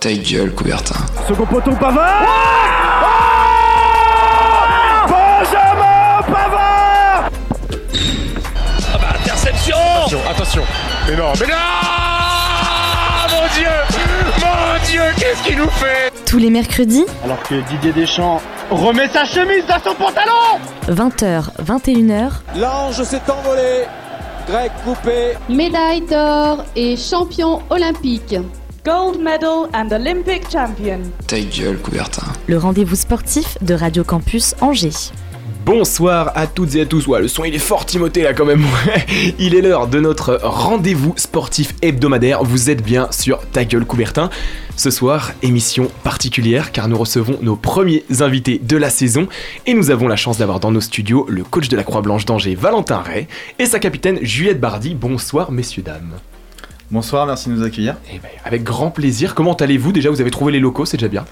Ta gueule, Coubertin. Second poteau, Pavard Benjamin Pavard Ah bah interception Attention, attention. Mais non, mais non Mon Dieu Mon Dieu, qu'est-ce qu'il nous fait? Tous les mercredis, Alors que Didier Deschamps remet sa chemise dans son pantalon 20h, 21h, L'ange s'est envolé. Grec coupé. médaille d'or et champion olympique. Gold medal and Olympic champion. Ta gueule, Coubertin. le rendez-vous sportif de Radio Campus Angers. Bonsoir à toutes et à tous. Ouais, le son il est fort Timothée là quand même. Il est l'heure de notre rendez-vous sportif hebdomadaire. Vous êtes bien sur Ta gueule Coubertin. Ce soir, émission particulière car nous recevons nos premiers invités de la saison et nous avons la chance d'avoir dans nos studios le coach de la Croix-Blanche d'Angers, Valentin Ray, et sa capitaine Juliette Bardy. Bonsoir messieurs dames. Bonsoir, merci de nous accueillir. Eh ben, avec grand plaisir. Comment allez-vous Déjà, vous avez trouvé les locaux, c'est déjà bien?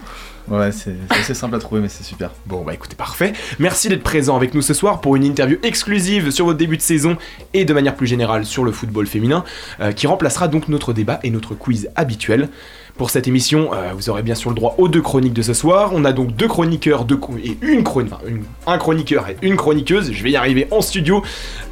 Ouais, c'est assez simple à trouver, mais c'est super. Bon bah écoutez parfait. Merci d'être présent avec nous ce soir pour une interview exclusive sur votre début de saison et de manière plus générale sur le football féminin euh, qui remplacera donc notre débat et notre quiz habituel. Pour cette émission, euh, vous aurez bien sûr le droit aux deux chroniques de ce soir. On a donc deux chroniqueurs deux et une chronique, enfin, une- un chroniqueur et une chroniqueuse. Je vais y arriver en studio.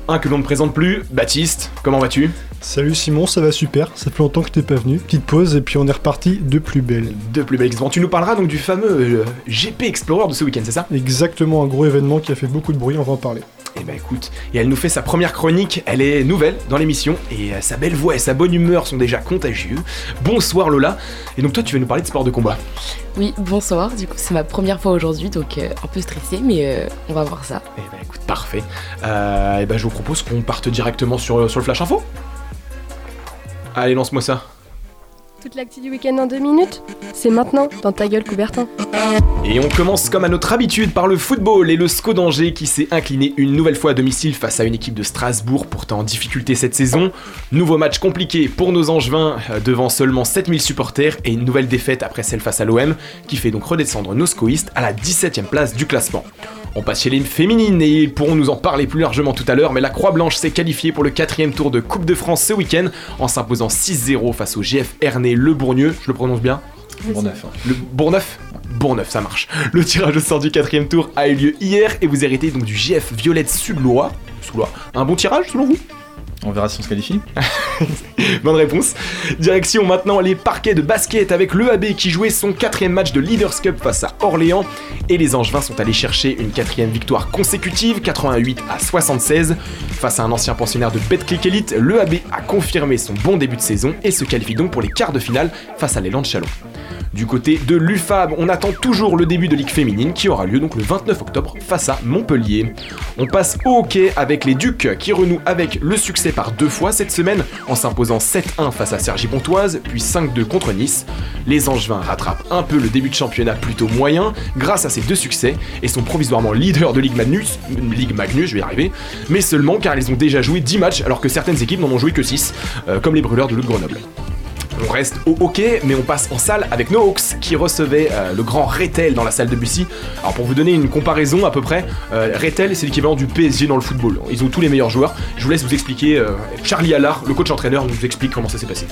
Un que l'on ne présente plus, Baptiste. Comment vas-tu? Salut Simon, ça va super, ça fait longtemps que t'es pas venu. Petite pause et puis on est reparti de plus belle. De plus belle Tu nous parleras donc du fameux euh, GP Explorer de ce week-end, c'est ça? Exactement un gros événement qui a fait beaucoup de bruit, on va en parler. Eh ben écoute, et elle nous fait sa première chronique, elle est nouvelle dans l'émission, et euh, sa belle voix et sa bonne humeur sont déjà contagieux. Bonsoir Lola, et donc toi tu vas nous parler de sport de combat. Oui, bonsoir. Du coup, c'est ma première fois aujourd'hui, donc euh, un peu stressée, mais euh, on va voir ça. Eh ben écoute, parfait. Euh, et ben je vous propose qu'on parte directement sur, sur le Flash Info. Allez, lance-moi ça. Toute l'actu du week-end en deux minutes C'est maintenant, dans ta gueule Coubertin. Et on commence comme à notre habitude par le football et le SCO d'Angers qui s'est incliné une nouvelle fois à domicile face à une équipe de Strasbourg pourtant en difficulté cette saison. Nouveau match compliqué pour nos Angevins euh, devant seulement 7000 supporters et une nouvelle défaite après celle face à l'OM qui fait donc redescendre nos scoïstes à la 17ème place du classement. On passe chez les féminines et ils pourront nous en parler plus largement tout à l'heure, mais la Croix-Blanche s'est qualifiée pour le quatrième tour de Coupe de France ce week-end en s'imposant 6-0 face au GF Ernée Le Bourgneux, je le prononce bien? Bon neuf. hein. le Bourneuf Bourneuf, ça marche. Le tirage au sort du quatrième tour a eu lieu hier et vous héritez donc du GF Violette Sud-Lois. Sud-Lois. Un bon tirage selon vous? On verra si on se qualifie. Bonne réponse. Direction maintenant les parquets de basket avec l'EAB qui jouait son quatrième match de Leaders Cup face à Orléans. Et les Angevins sont allés chercher une quatrième victoire consécutive, 88 à 76. Face à un ancien pensionnaire de Betclic Elite, l'EAB a confirmé son bon début de saison et se qualifie donc pour les quarts de finale face à l'élan de Chalon. Du côté de l'UFAB, on attend toujours le début de Ligue féminine qui aura lieu donc le 29 octobre face à Montpellier. On passe au hockey avec les Ducs qui renouent avec le succès par deux fois cette semaine en s'imposant 7-1 face à Sergi Pontoise puis 5-2 contre Nice. Les Angevins rattrapent un peu le début de championnat plutôt moyen grâce à ces deux succès et sont provisoirement leaders de Ligue Magnus, Ligue Magnus, je vais y arriver, mais seulement car ils ont déjà joué 10 matchs alors que certaines équipes n'en ont joué que 6, euh, comme les Brûleurs de Loup de Grenoble. On reste au hockey, mais on passe en salle avec nos Hawks qui recevaient euh, le grand Rethel dans la salle de Bussy. Alors pour vous donner une comparaison à peu près, euh, Rethel c'est l'équivalent du PSG dans le football. Ils ont tous les meilleurs joueurs. Je vous laisse vous expliquer. euh, Charlie Allard, le coach entraîneur, nous explique comment ça s'est passé.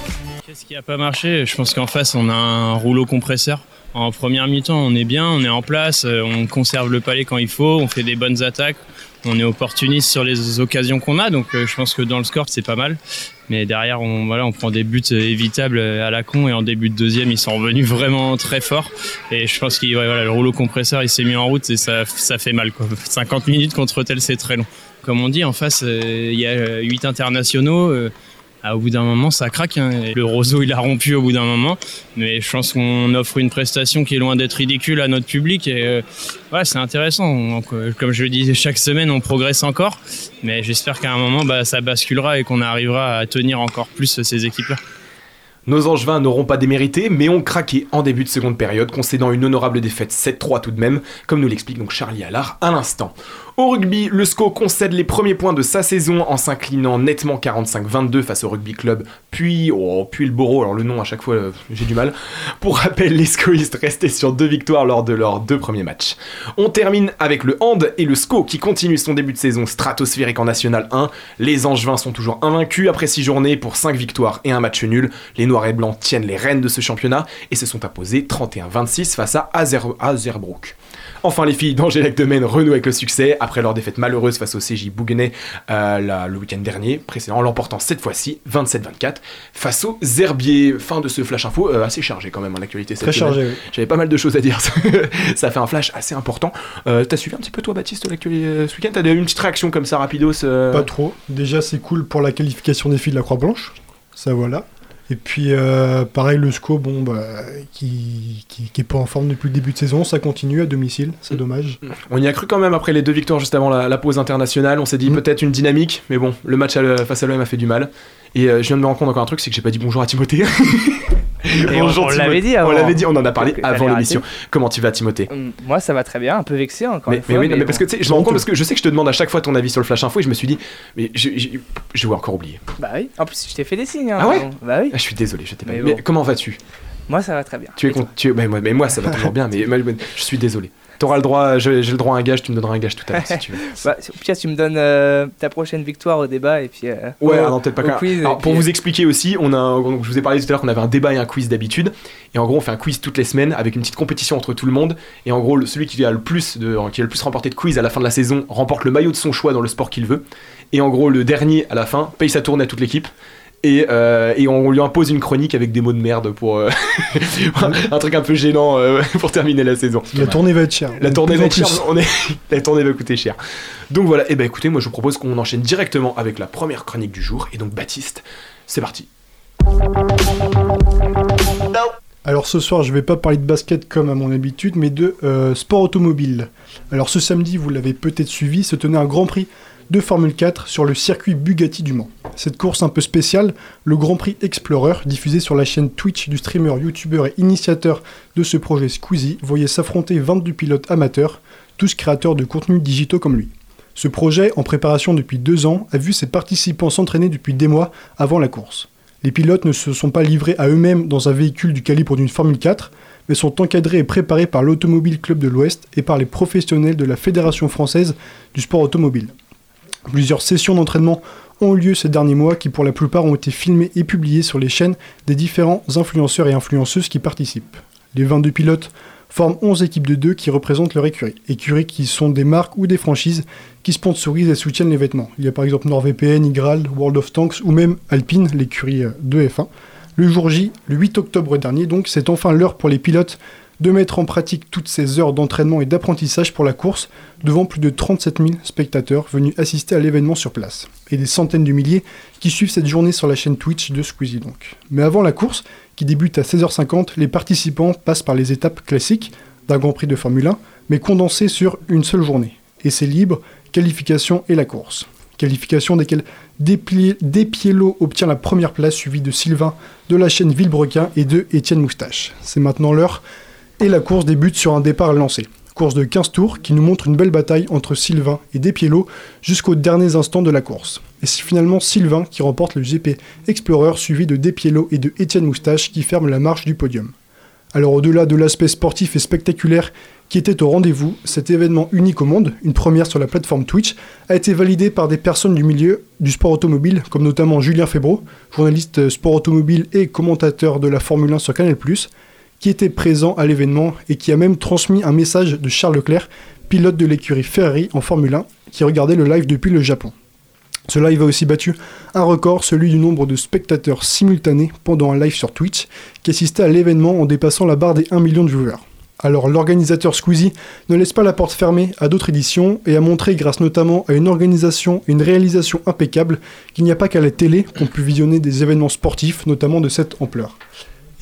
Qu'est-ce qui a pas marché? Je pense qu'en face, on a un rouleau compresseur. En première mi-temps, on est bien, on est en place, euh, on conserve le palais quand il faut, on fait des bonnes attaques, on est opportuniste sur les occasions qu'on a, donc je pense que dans le score, c'est pas mal. Mais derrière, on, voilà, on prend des buts euh, évitables euh, à la con et en début de deuxième, ils sont revenus vraiment très forts. Et je pense que le rouleau compresseur, il s'est mis en route et ça, ça fait mal. Quoi. 50 minutes contre tel, c'est très long. Comme on dit, en face, euh, il y a 8 internationaux. Ah, au bout d'un moment, ça craque. hein. Le roseau, il a rompu au bout d'un moment. Mais je pense qu'on offre une prestation qui est loin d'être ridicule à notre public. Et euh, ouais, c'est intéressant. Euh, comme je le dis chaque semaine, on progresse encore. Mais j'espère qu'à un moment, bah, ça basculera et qu'on arrivera à tenir encore plus ces équipes-là. Nos Angevins n'auront pas démérité, mais ont craqué en début de seconde période, concédant une honorable défaite 7-3 tout de même, comme nous l'explique donc Charlie Allard à l'instant. Au rugby, le SCO concède les premiers points de sa saison en s'inclinant nettement 45-22 face au rugby club, puis, oh, puis le Boro, alors le nom à chaque fois euh, j'ai du mal. Pour rappel, les SCOistes restaient sur deux victoires lors de leurs deux premiers matchs. On termine avec le hand et le SCO qui continue son début de saison stratosphérique en National 1. Les Angevins sont toujours invaincus après 6 journées pour 5 victoires et un match nul. Les Noirs et Blancs tiennent les rênes de ce championnat et se sont imposés 31-26 face à Azer- Azerbrook. Enfin, les filles d'Angélique de Maine renouent avec le succès après leur défaite malheureuse face au CJ Bouguenais euh, la- le week-end dernier, précédent, en l'emportant cette fois-ci 27-24 face au Zerbier. Fin de ce flash info euh, assez chargé quand même en actualité. cette Très semaine. chargé, oui. J'avais pas mal de choses à dire. ça fait un flash assez important. Euh, T'as suivi un petit peu toi, Baptiste, l'actualité ce week-end? T'as eu une petite réaction comme ça, rapidos Pas trop. Déjà, c'est cool pour la qualification des filles de la Croix-Blanche. Ça, voilà. Et puis, euh, pareil, le SCO, bon, bah, qui, qui, qui est pas en forme depuis le début de saison, ça continue à domicile, c'est dommage. On y a cru quand même après les deux victoires juste avant la, la pause internationale. On s'est dit Mm. peut-être une dynamique, mais bon, le match à face à l'OM a fait du mal. Et euh, je viens de me rendre compte encore un truc, c'est que j'ai pas dit bonjour à Timothée. Et on- l'avait dit avant. On l'avait dit, on en a parlé Donc, avant l'émission. Comment tu vas, Timothée? Hum, Moi, ça va très bien, un peu vexé encore mais, une mais fois. oui, non, mais parce que bon. tu sais, je me rends compte parce que je sais que je te demande à chaque fois ton avis sur le Flash Info et je me suis dit, mais je, je, je vais encore oublier. Bah oui, en plus, je t'ai fait des signes. hein, Ah ouais? Bah oui. Ah, je suis désolé, je t'ai pas Mais dit. Mais bon. comment vas-tu? Moi, ça va très bien. Tu es con- tu es- mais, moi, mais moi, ça va toujours bien, mais mais- je suis désolé. T'auras le droit, j'ai le droit à un gage, tu me donneras un gage tout à l'heure si tu veux. Bah, au pire, tu me donnes euh, ta prochaine victoire au débat et puis. euh, Ouais, au- alors peut-être pas quiz, Alors, pour puis, vous expliquer aussi, on a, un- je vous ai parlé tout à l'heure qu'on avait un débat et un quiz d'habitude, et en gros on fait un quiz toutes les semaines avec une petite compétition entre tout le monde, et en gros celui qui a le plus de, qui a le plus remporté de quiz à la fin de la saison remporte le maillot de son choix dans le sport qu'il veut, et en gros le dernier à la fin paye sa tournée à toute l'équipe. Et, euh, et on lui impose une chronique avec des mots de merde pour euh, un truc un peu gênant euh, pour terminer la saison. La tournée va être chère. La tournée va en être chère, plus. on est... la tournée va coûter cher. Donc voilà, et ben écoutez, moi je vous propose qu'on enchaîne directement avec la première chronique du jour. Et donc Baptiste, c'est parti. Alors ce soir, je vais pas parler de basket comme à mon habitude, mais de sport automobile. Alors ce samedi, vous l'avez peut-être suivi, se tenait un Grand Prix de Formule 4 sur le circuit Bugatti du Mans. Cette course un peu spéciale, le Grand Prix Explorer, diffusé sur la chaîne Twitch du streamer, youtubeur et initiateur de ce projet Squeezie, voyait s'affronter 22 pilotes amateurs, tous créateurs de contenus digitaux comme lui. Ce projet, en préparation depuis deux ans, a vu ses participants s'entraîner depuis des mois avant la course. Les pilotes ne se sont pas livrés à eux-mêmes dans un véhicule du calibre d'une Formule 4, mais sont encadrés et préparés par l'Automobile Club de l'Ouest et par les professionnels de la Fédération française du sport automobile. Plusieurs sessions d'entraînement ont eu lieu ces derniers mois qui pour la plupart ont été filmées et publiées sur les chaînes des différents influenceurs et influenceuses qui participent. Les 22 pilotes forment 11 équipes de deux qui représentent leur écurie. Écuries qui sont des marques ou des franchises qui sponsorisent et soutiennent les vêtements. Il y a par exemple NordVPN, Igral, World of Tanks ou même Alpine, l'écurie de F1. Le jour J, le 8 octobre dernier, donc, c'est enfin l'heure pour les pilotes de mettre en pratique toutes ces heures d'entraînement et d'apprentissage pour la course devant plus de 37 000 spectateurs venus assister à l'événement sur place. Et des centaines de milliers qui suivent cette journée sur la chaîne Twitch de Squeezie donc. Mais avant la course, qui débute à 16h50, les participants passent par les étapes classiques d'un Grand Prix de Formule 1, mais condensées sur une seule journée. Essai libre, qualification et la course. Qualification desquelles Despiello obtient la première place, suivi de Sylvain de la chaîne Villebrequin et de Étienne Moustache. C'est maintenant l'heure et la course débute sur un départ lancé. Course de 15 tours qui nous montre une belle bataille entre Sylvain et Despiello jusqu'aux derniers instants de la course. Et c'est finalement Sylvain qui remporte le GP Explorer suivi de Despiello et de Étienne Moustache qui ferment la marche du podium. Alors au-delà de l'aspect sportif et spectaculaire qui était au rendez-vous, cet événement unique au monde, une première sur la plateforme Twitch, a été validé par des personnes du milieu du sport automobile, comme notamment Julien Febro, journaliste sport automobile et commentateur de la Formule 1 sur Canal+, qui était présent à l'événement et qui a même transmis un message de Charles Leclerc, pilote de l'écurie Ferrari en Formule 1, qui regardait le live depuis le Japon. Ce live a aussi battu un record, celui du nombre de spectateurs simultanés pendant un live sur Twitch, qui assistait à l'événement en dépassant la barre des 1 million de viewers. Alors l'organisateur Squeezie ne laisse pas la porte fermée à d'autres éditions et a montré grâce notamment à une organisation et une réalisation impeccable qu'il n'y a pas qu'à la télé qu'on peut visionner des événements sportifs, notamment de cette ampleur.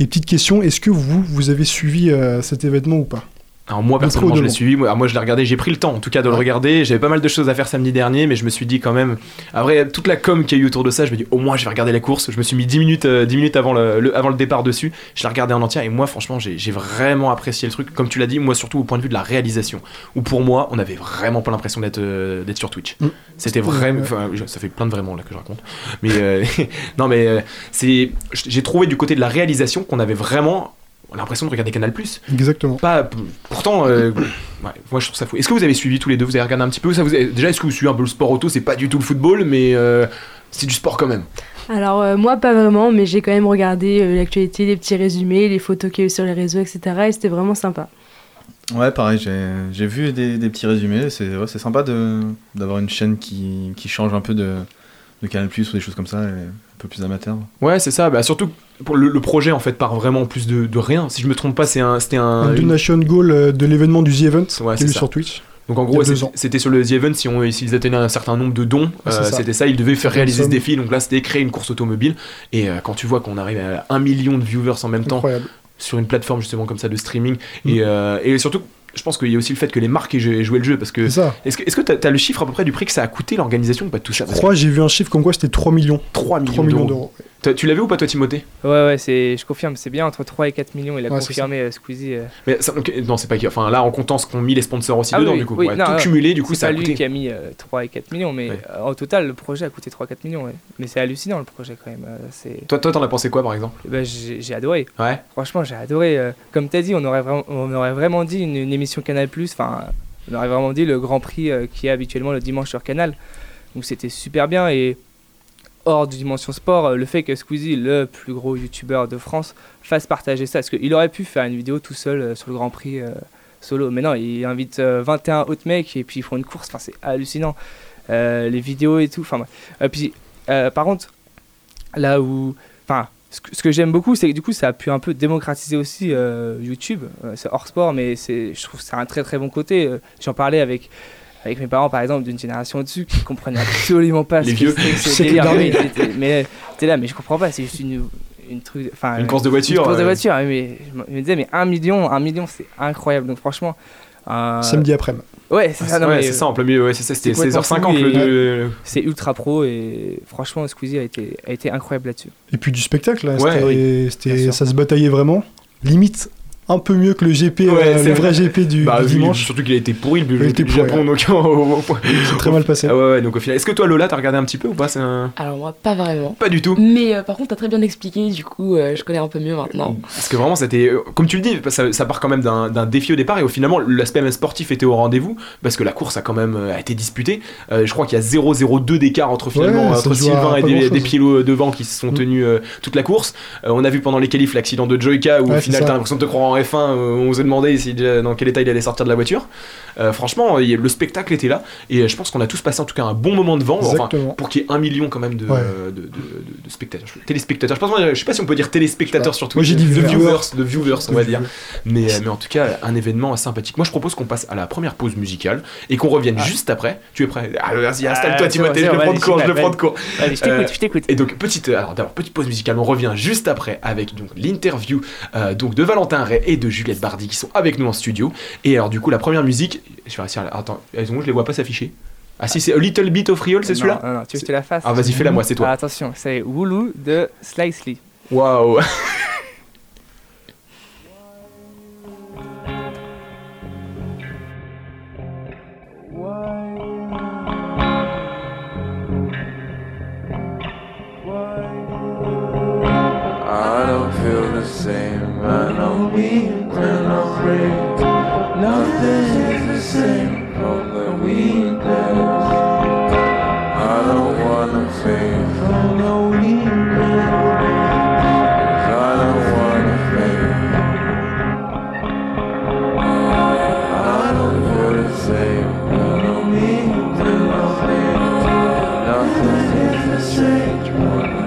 Et petite question, est-ce que vous, vous avez suivi euh, cet événement ou pas? Alors moi personnellement je l'ai suivi, moi, moi je l'ai regardé, j'ai pris le temps en tout cas de le regarder, j'avais pas mal de choses à faire samedi dernier mais je me suis dit quand même, après toute la com qu'il y a eu autour de ça, je me dis au moins je vais regarder la course, je me suis mis 10 minutes, euh, 10 minutes avant, le, le- avant le départ dessus, je l'ai regardé en entier et moi franchement j'ai vraiment apprécié le truc, comme tu l'as dit, moi surtout au point de vue de la réalisation, où pour moi on avait vraiment pas l'impression d'être euh, d'être sur Twitch. Mm. C'était vraiment, enfin, ça fait plein de vraiment là que je raconte, mais euh, non mais euh, c'est, j'ai trouvé du côté de la réalisation qu'on avait vraiment l'impression de regarder Canal+. Exactement. Pas, pourtant, euh, ouais, moi je trouve ça fou. Est-ce que vous avez suivi tous les deux? Vous avez regardé un petit peu? Ça vous avez- Déjà, est-ce que vous suivez un peu le sport auto? C'est pas du tout le football, mais euh, c'est du sport quand même. Alors euh, moi pas vraiment, mais j'ai quand même regardé euh, l'actualité, les petits résumés, les photos qu'il y a eu sur les réseaux, etc. Et c'était vraiment sympa. Ouais, pareil, j'ai j'ai vu des, des petits résumés. C'est ouais, sympa de- d'avoir une chaîne qui, qui change un peu de, de Canal Plus ou des choses comme ça, et peu plus amateur. Ouais, c'est ça. Bah, surtout pour le, le projet en fait part vraiment en plus de, de rien. Si je me trompe pas, c'est un, c'était un. Un une- donation goal euh, de l'événement du The Event Ouais, qui c'est est sur Twitch. Donc en gros, c'était- sur le The Event, si on, s'ils atteignaient un certain nombre de dons, Ouais, euh, ça. c'était ça, ils devaient faire réaliser ce défi. Donc là, c'était créer une course automobile. Et euh, quand tu vois qu'on arrive à un million de viewers en même temps sur une plateforme justement comme ça de streaming, Mm. et, euh, et surtout, je pense qu'il y a aussi le fait que les marques aient joué, le jeu. Parce que C'est ça. est-ce que est-ce que t'as as le chiffre à peu près du prix que ça a coûté l'organisation ou pas tout ça? Je crois, j'ai vu un chiffre comme quoi c'était 3 millions. 3 millions, 3 millions d'euros. d'euros. T'as- Tu l'as vu ou pas toi Timothée Ouais, ouais, c'est, je confirme, c'est bien entre 3 et 4 millions. Il a Ouais, confirmé euh, Squeezie. euh. Mais ça- non, c'est pas. Enfin, là, en comptant ce qu'ont mis les sponsors aussi Ah dedans, oui, du coup. oui, Ouais, non, tout non, cumulé, du coup, c'est ça a pas lui coûté. qui a mis euh, 3 et 4 millions, mais Ouais. euh, en total, le projet a coûté 3 4 millions. ouais. Mais c'est hallucinant le projet quand même. euh, c'est... Toi, toi, t'en as pensé quoi, par exemple? Bah, j'ai, adoré. Ouais. Franchement, j'ai adoré. euh, comme tu as dit, on aurait, vraiment, on aurait vraiment dit une, une émission Canal. Enfin, on aurait vraiment dit le Grand Prix euh, qui est habituellement le dimanche sur Canal. Donc c'était super bien. Et hors de Dimension Sport, euh, le fait que Squeezie, le plus gros youtubeur de France, fasse partager ça. Parce qu'il aurait pu faire une vidéo tout seul euh, sur le Grand Prix euh, solo. Mais non, il invite euh, 21 autres mecs et puis ils font une course. Enfin, c'est hallucinant. Les vidéos et tout. Enfin, puis, par contre, là où. Enfin, ce que, j'aime beaucoup, c'est que du coup, ça a pu un peu démocratiser aussi YouTube. C'est hors sport, mais je trouve que c'est un très très bon côté. J'en parlais avec. Avec mes parents, par exemple, d'une génération au-dessus, qui comprenaient absolument pas Les ce vieux. que c'était. Mais, t'es- mais t'es là, mais je comprends pas, c'est juste une, une truc. Enfin, Une euh, course de voiture, Une course de euh. voiture, oui, mais je me- disais, mais un million, un million, c'est incroyable. Donc franchement. euh, Samedi après-midi. Ouais, c'est ça. non, ouais, mais, c'est ça, en plein milieu. Ouais, c'est ça, c'était c'est complètement 16h50 fou le. de- C'est ultra pro et franchement, Squeezie a été, a été incroyable là-dessus. Et puis du spectacle, là, Ouais, c'était- oui, ça se bataillait vraiment. Limite un peu mieux que le GP, Ouais, euh, c'est le vrai. vrai GP du, Bah, du dimanche. Surtout qu'il a été pourri le été du pourri, Japon, ouais. donc. au- au- C'est très mal passé. Ah ouais, ouais, donc au final. Est-ce que toi, Lola, t'as regardé un petit peu ou pas c'est un- Alors moi, pas vraiment. Pas du tout. Mais euh, par contre, t'as très bien expliqué, du coup, euh, je connais un peu mieux maintenant. Parce que vraiment, c'était. Comme tu le dis, ça, ça part quand même d'un défi au départ, et au finalement, l'aspect même sportif était au rendez-vous, parce que la course a quand même a été disputée. Euh, je crois qu'il y a 0,02 d'écart entre finalement Ouais, entre Sylvain et des, des pilotes devant qui se sont Mm. tenus euh, toute la course. Euh, on a vu pendant les qualifs l'accident de Joyka, où Ouais, au final, t'as l'impression de te croire en F1, euh, on s'est demandé si, dans quel état il allait sortir de la voiture. Euh, franchement, a- le spectacle était là, et euh, je pense qu'on a tous passé en tout cas un bon moment devant, enfin, pour qu'il y ait un million quand même de, Ouais. de, de- de- de spectateurs. Téléspectateurs. Je, pense, je sais pas si on peut dire téléspectateurs sur Moi, j'ai dit de viewers. de viewers, on va dire. Mais, mais en tout cas, un événement sympathique. Moi, je propose qu'on passe à la première pause musicale et qu'on revienne juste après. Tu es prêt? Ah, Vas-y, installe-toi, Ah, Timothée, c'est je le prends de court, je le prends de court. Allez, je t'écoute, Euh. Et donc, petite, alors d'abord, petite pause musicale, on revient juste après avec donc l'interview euh, donc de Valentin Ray et de Juliette Bardi qui sont avec nous en studio. Et alors, du coup, la première musique, je vais réussir à... Attends, elles ont- je les vois pas s'afficher. Ah si, c'est A Little Bit of Real, c'est Non, celui-là Non, non, tu veux que je te la fasse Ah, vas-y, fais-la moi, c'est toi. Ah, attention, c'est Wooloo de Slicely. Waouh sacred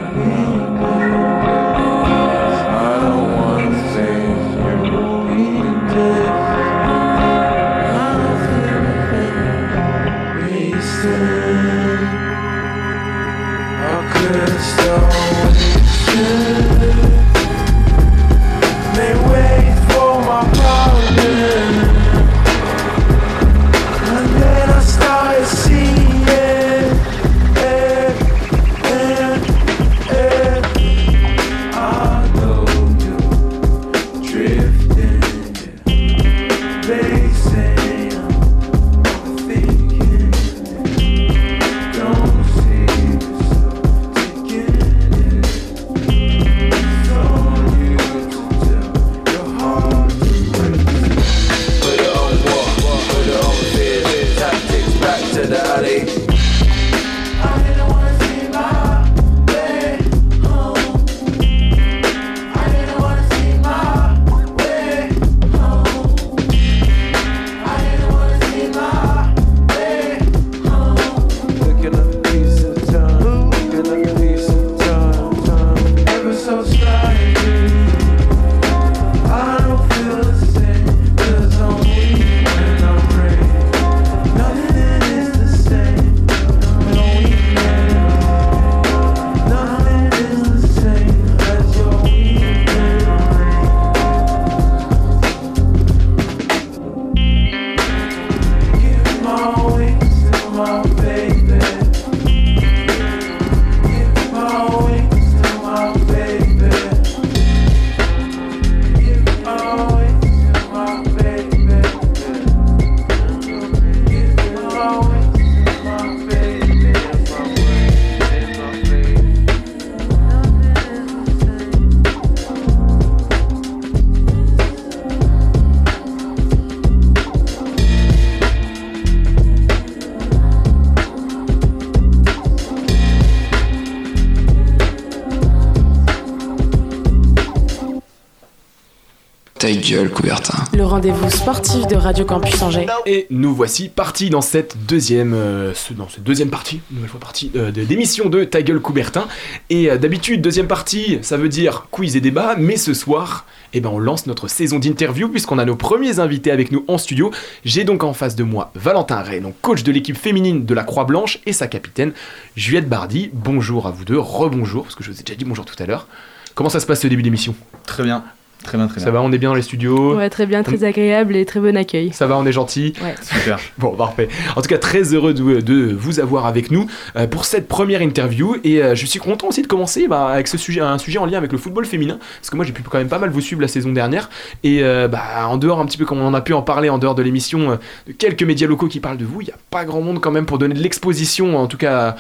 gueule, Coubertin. Le rendez-vous sportif de Radio Campus Angers. Et nous voici partis dans cette deuxième, euh, ce- cette deuxième partie, nouvelle fois partie euh, de- d'émission de Ta gueule Coubertin. Et euh, d'habitude, deuxième partie, ça veut dire quiz et débat, mais ce soir, eh ben, on lance notre saison d'interview puisqu'on a nos premiers invités avec nous en studio. J'ai donc en face de moi Valentin Ray, donc coach de l'équipe féminine de la Croix-Blanche, et sa capitaine Juliette Bardy. Bonjour à vous deux, rebonjour, parce que je vous ai déjà dit bonjour tout à l'heure. Comment ça se passe ce début d'émission? Très bien, très bien, très bien. Ça va, on est bien dans les studios Ouais, très bien, très agréable et très bon accueil. Ça va, on est gentil Ouais. Super. Bon, parfait. En tout cas, très heureux de, de vous avoir avec nous euh, pour cette première interview. Et euh, je suis content aussi de commencer bah, avec ce sujet, un sujet en lien avec le football féminin. Parce que moi, j'ai pu quand même pas mal vous suivre la saison dernière. Et euh, bah, en dehors, un petit peu comme on en a pu en parler en dehors de l'émission, de quelques médias locaux qui parlent de vous, il n'y a pas grand monde quand même pour donner de l'exposition. En tout cas.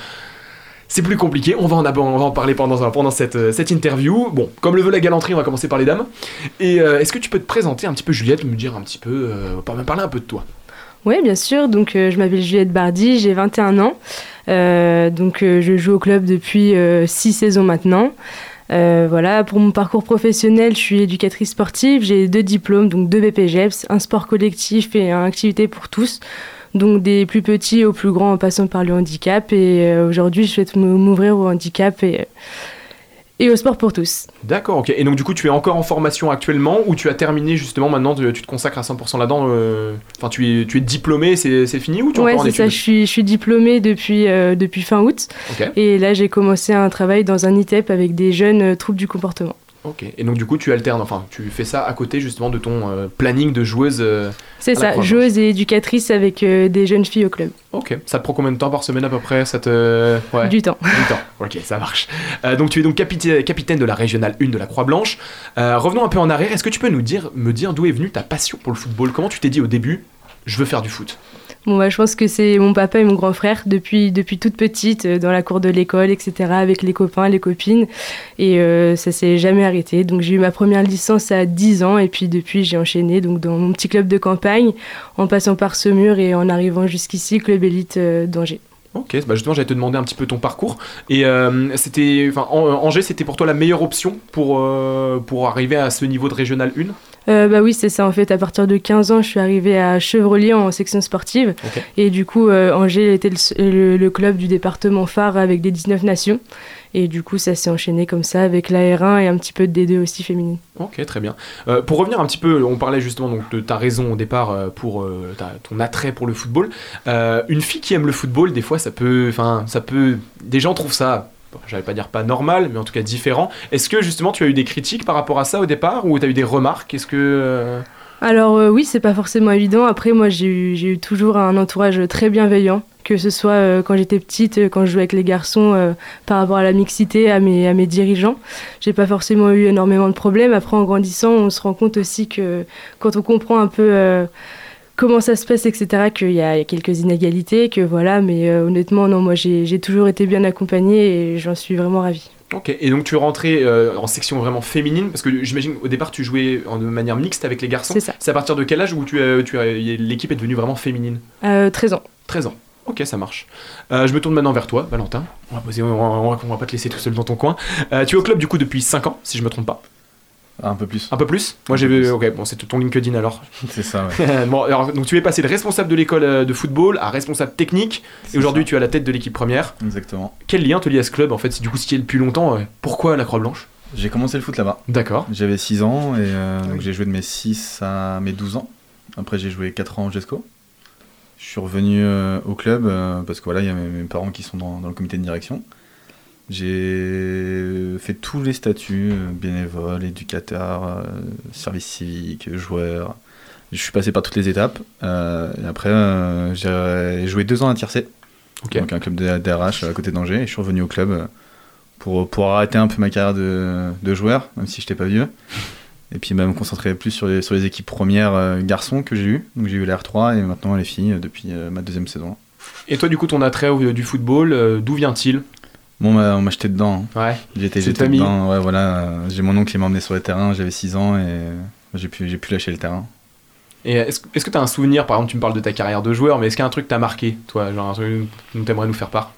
C'est plus compliqué, on va en, en parler pendant, euh, cette interview. Bon, comme le veut la galanterie, on va commencer par les dames. Et euh, est-ce que tu peux te présenter un petit peu, Juliette, me dire un petit peu, euh, parler un peu de toi Oui, bien sûr. Donc, je m'appelle Juliette Bardy, j'ai 21 ans. Donc, je joue au club depuis 6 saisons maintenant. Voilà, pour mon parcours professionnel, je suis éducatrice sportive. J'ai deux diplômes, donc deux BPGEPS, un sport collectif et un activité pour tous. Donc, des plus petits aux plus grands en passant par le handicap. Et euh, aujourd'hui, je souhaite m'ouvrir au handicap et, et au sport pour tous. D'accord, ok. Et donc du coup, tu es encore en formation actuellement ou tu as terminé justement maintenant, tu tu te consacres à 100% là-dedans euh, Enfin, tu es, tu es diplômé, c'est c'est fini ou tu es Ouais, encore en c'est ça. Je suis, je suis diplômée depuis, euh, depuis fin août. Et là, j'ai commencé un travail dans un ITEP avec des jeunes euh, troubles du comportement. Ok. Et donc du coup, tu alternes, enfin, tu fais ça à côté justement de ton euh, planning de joueuse. euh, C'est ça, joueuse et éducatrice avec euh, des jeunes filles au club. Ok. Ça te prend combien de temps par semaine à peu près ça te... ouais. Du temps. Du temps. Ok, ça marche. Donc tu es donc capita- capitaine de la régionale 1 de la Croix-Blanche. Revenons un peu en arrière. Est-ce que tu peux nous dire, me dire d'où est venue ta passion pour le football? Comment tu t'es dit au début, je veux faire du foot? Bon, bah, je pense que c'est mon papa et mon grand frère depuis, depuis toute petite, euh, dans la cour de l'école, etc., avec les copains, les copines. Et euh, ça s'est jamais arrêté. Donc j'ai eu ma première licence à 10 ans et puis depuis j'ai enchaîné donc, dans mon petit club de campagne, en passant par Semur et en arrivant jusqu'ici, club élite euh, d'Angers. Ok, bah justement j'allais te demander un petit peu ton parcours. Et euh, c'était, Angers, c'était pour toi la meilleure option pour, euh, pour arriver à ce niveau de régional 1 Euh, bah oui, c'est ça. En fait, à partir de 15 ans, je suis arrivée à Chevrolier en section sportive. Et du coup, euh, Angers était le, s- le- le club du département phare avec les 19 nations. Et du coup, ça s'est enchaîné comme ça avec la R1 et un petit peu de D2 aussi féminine. Ok, très bien. Euh, pour revenir un petit peu, on parlait justement donc, de ta raison au départ pour ton attrait pour le football. Une fille qui aime le football, des fois, ça peut, enfin, ça peut. Des gens trouvent ça. J'allais pas dire pas normal, mais en tout cas différent. Est-ce que justement tu as eu des critiques par rapport à ça au départ ou tu as eu des remarques? Est-ce que. euh, Alors euh, oui, c'est pas forcément évident. Après, moi, j'ai eu, eu toujours un entourage très bienveillant, que ce soit euh, quand j'étais petite, euh, quand je jouais avec les garçons, par rapport à la mixité, à mes, à mes dirigeants. J'ai pas forcément eu énormément de problèmes. Après, en grandissant, on se rend compte aussi que quand on comprend un peu comment ça se passe, etc., qu'il y, a il y a quelques inégalités, que voilà. Mais euh, honnêtement, non, moi, j'ai toujours été bien accompagnée et j'en suis vraiment ravie. Ok, et donc tu es rentré euh, en section vraiment féminine parce que j'imagine au départ tu jouais en, de manière mixte avec les garçons. C'est ça. C'est à partir de quel âge où tu, as- tu l'équipe est devenue vraiment féminine? Euh, 13 ans. 13 ans. Ok, ça marche. Euh, je me tourne maintenant vers toi, Valentin. On va, poser, on, va, on va- on va pas te laisser tout seul dans ton coin. Euh, tu es au club du coup depuis 5 ans, si je me trompe pas. Un peu plus. Un peu plus Moi j'ai vu. Ok, bon, c'est ton LinkedIn alors. C'est ça, ouais. bon, alors, donc tu es passé de responsable de l'école euh, de football à responsable technique, et aujourd'hui tu es à la tête de l'équipe première. Exactement. Quel lien te lie à ce club en fait si Du coup, si tu y es depuis longtemps, euh, pourquoi la Croix-Blanche? J'ai commencé le foot là-bas. D'accord. J'avais 6 ans et euh, Ah donc j'ai joué de mes 6 à mes 12 ans. Après j'ai joué 4 ans au GESCO. Je suis revenu euh, au club euh, parce que voilà, il y a mes, mes parents qui sont dans, dans le comité de direction. J'ai fait tous les statuts, euh, bénévole, éducateur, euh, service civique, joueur. Je suis passé par toutes les étapes. euh, et après, euh, j'ai joué 2 ans à Tiercé, Ok. donc un club de DRH à côté d'Angers. Et je suis revenu au club pour, pour arrêter un peu ma carrière de, de joueur, même si je n'étais pas vieux. Et puis bah, me concentrer plus sur les, sur les équipes premières euh, garçons que j'ai eu. Donc j'ai eu la R3 et maintenant les filles depuis ma deuxième saison. Et toi, du coup, ton attrait au- du football, d'où vient-il? Bon, on m'a on m'a jeté dedans. hein. Ouais. J'étais dedans. Ouais, voilà. euh, J'ai mon oncle qui m'a emmené sur le terrain, j'avais 6 ans et euh, j'ai pu, j'ai pu lâcher le terrain. Et est-ce est-ce que tu as un souvenir, par exemple, tu me parles de ta carrière de joueur, mais est-ce qu'il y a un truc que t'as marqué, toi, genre un truc dont t'aimerais nous faire part?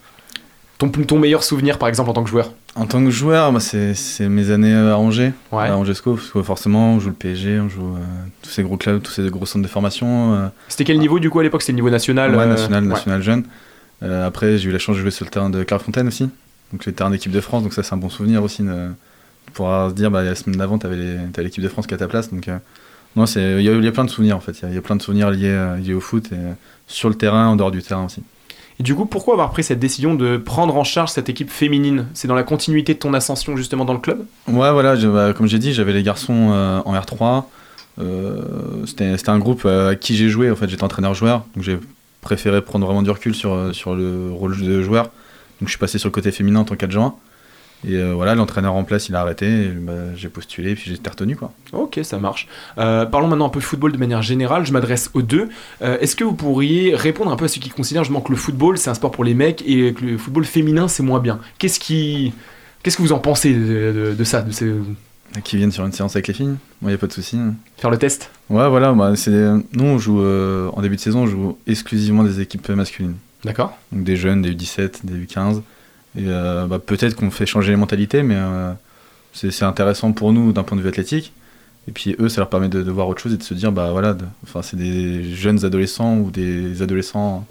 Ton, ton meilleur souvenir, par exemple, en tant que joueur? En tant que joueur, moi, c'est c'est mes années à Angers, Ouais. à Angesco, parce que forcément, on joue le PSG, on joue euh, tous ces gros clubs, tous ces gros centres de formation. euh, C'était quel niveau du coup à l'époque? C'était le niveau national Ouais, euh, national, ouais. national jeune. Euh, après, j'ai eu la chance de jouer sur le terrain de Clairefontaine aussi, donc le terrain d'équipe de France, donc ça, c'est un bon souvenir aussi de, pouvoir se dire, bah, la semaine d'avant, t'avais les- t'avais l'équipe de France qui est à ta place, donc euh, non, c'est- il y, a- il y a plein de souvenirs en fait, il y a- il y, a plein de souvenirs liés, euh, liés au foot, et, euh, sur le terrain, en dehors du terrain aussi. Et du coup, pourquoi avoir pris cette décision de prendre en charge cette équipe féminine? C'est dans la continuité de ton ascension justement dans le club? Ouais, voilà, je- bah, comme j'ai dit, j'avais les garçons euh, en R3. Euh, C'était c'était un groupe à qui j'ai joué. En fait, j'étais entraîneur-joueur, donc j'ai préféré prendre vraiment du recul sur, sur le rôle de joueur. Donc je suis passé sur le côté féminin en tant qu'adjoint. Et euh, voilà, l'entraîneur en place, il a arrêté. bah, j'ai postulé, puis j'ai été retenu. Quoi. Ok, ça marche. Euh, parlons maintenant un peu football de manière générale. Je m'adresse aux deux. Euh, Est-ce que vous pourriez répondre un peu à ceux qui considèrent justement que le football c'est un sport pour les mecs et que le football féminin c'est moins bien Qu'est-ce qui, qu'est-ce que vous en pensez de, de- de ça de ces- Qui viennent sur une séance avec les filles, il n'y a pas de souci. Faire le test? Ouais, voilà, bah, c'est nous, on joue en début de saison, on joue exclusivement des équipes masculines. D'accord. Donc des jeunes, des U17, des U15. Et euh, bah, peut-être qu'on fait changer les mentalités, mais euh, c'est c'est intéressant pour nous d'un point de vue athlétique. Et puis eux, ça leur permet de, de voir autre chose et de se dire, bah voilà, de- enfin, c'est des jeunes adolescents ou des adolescents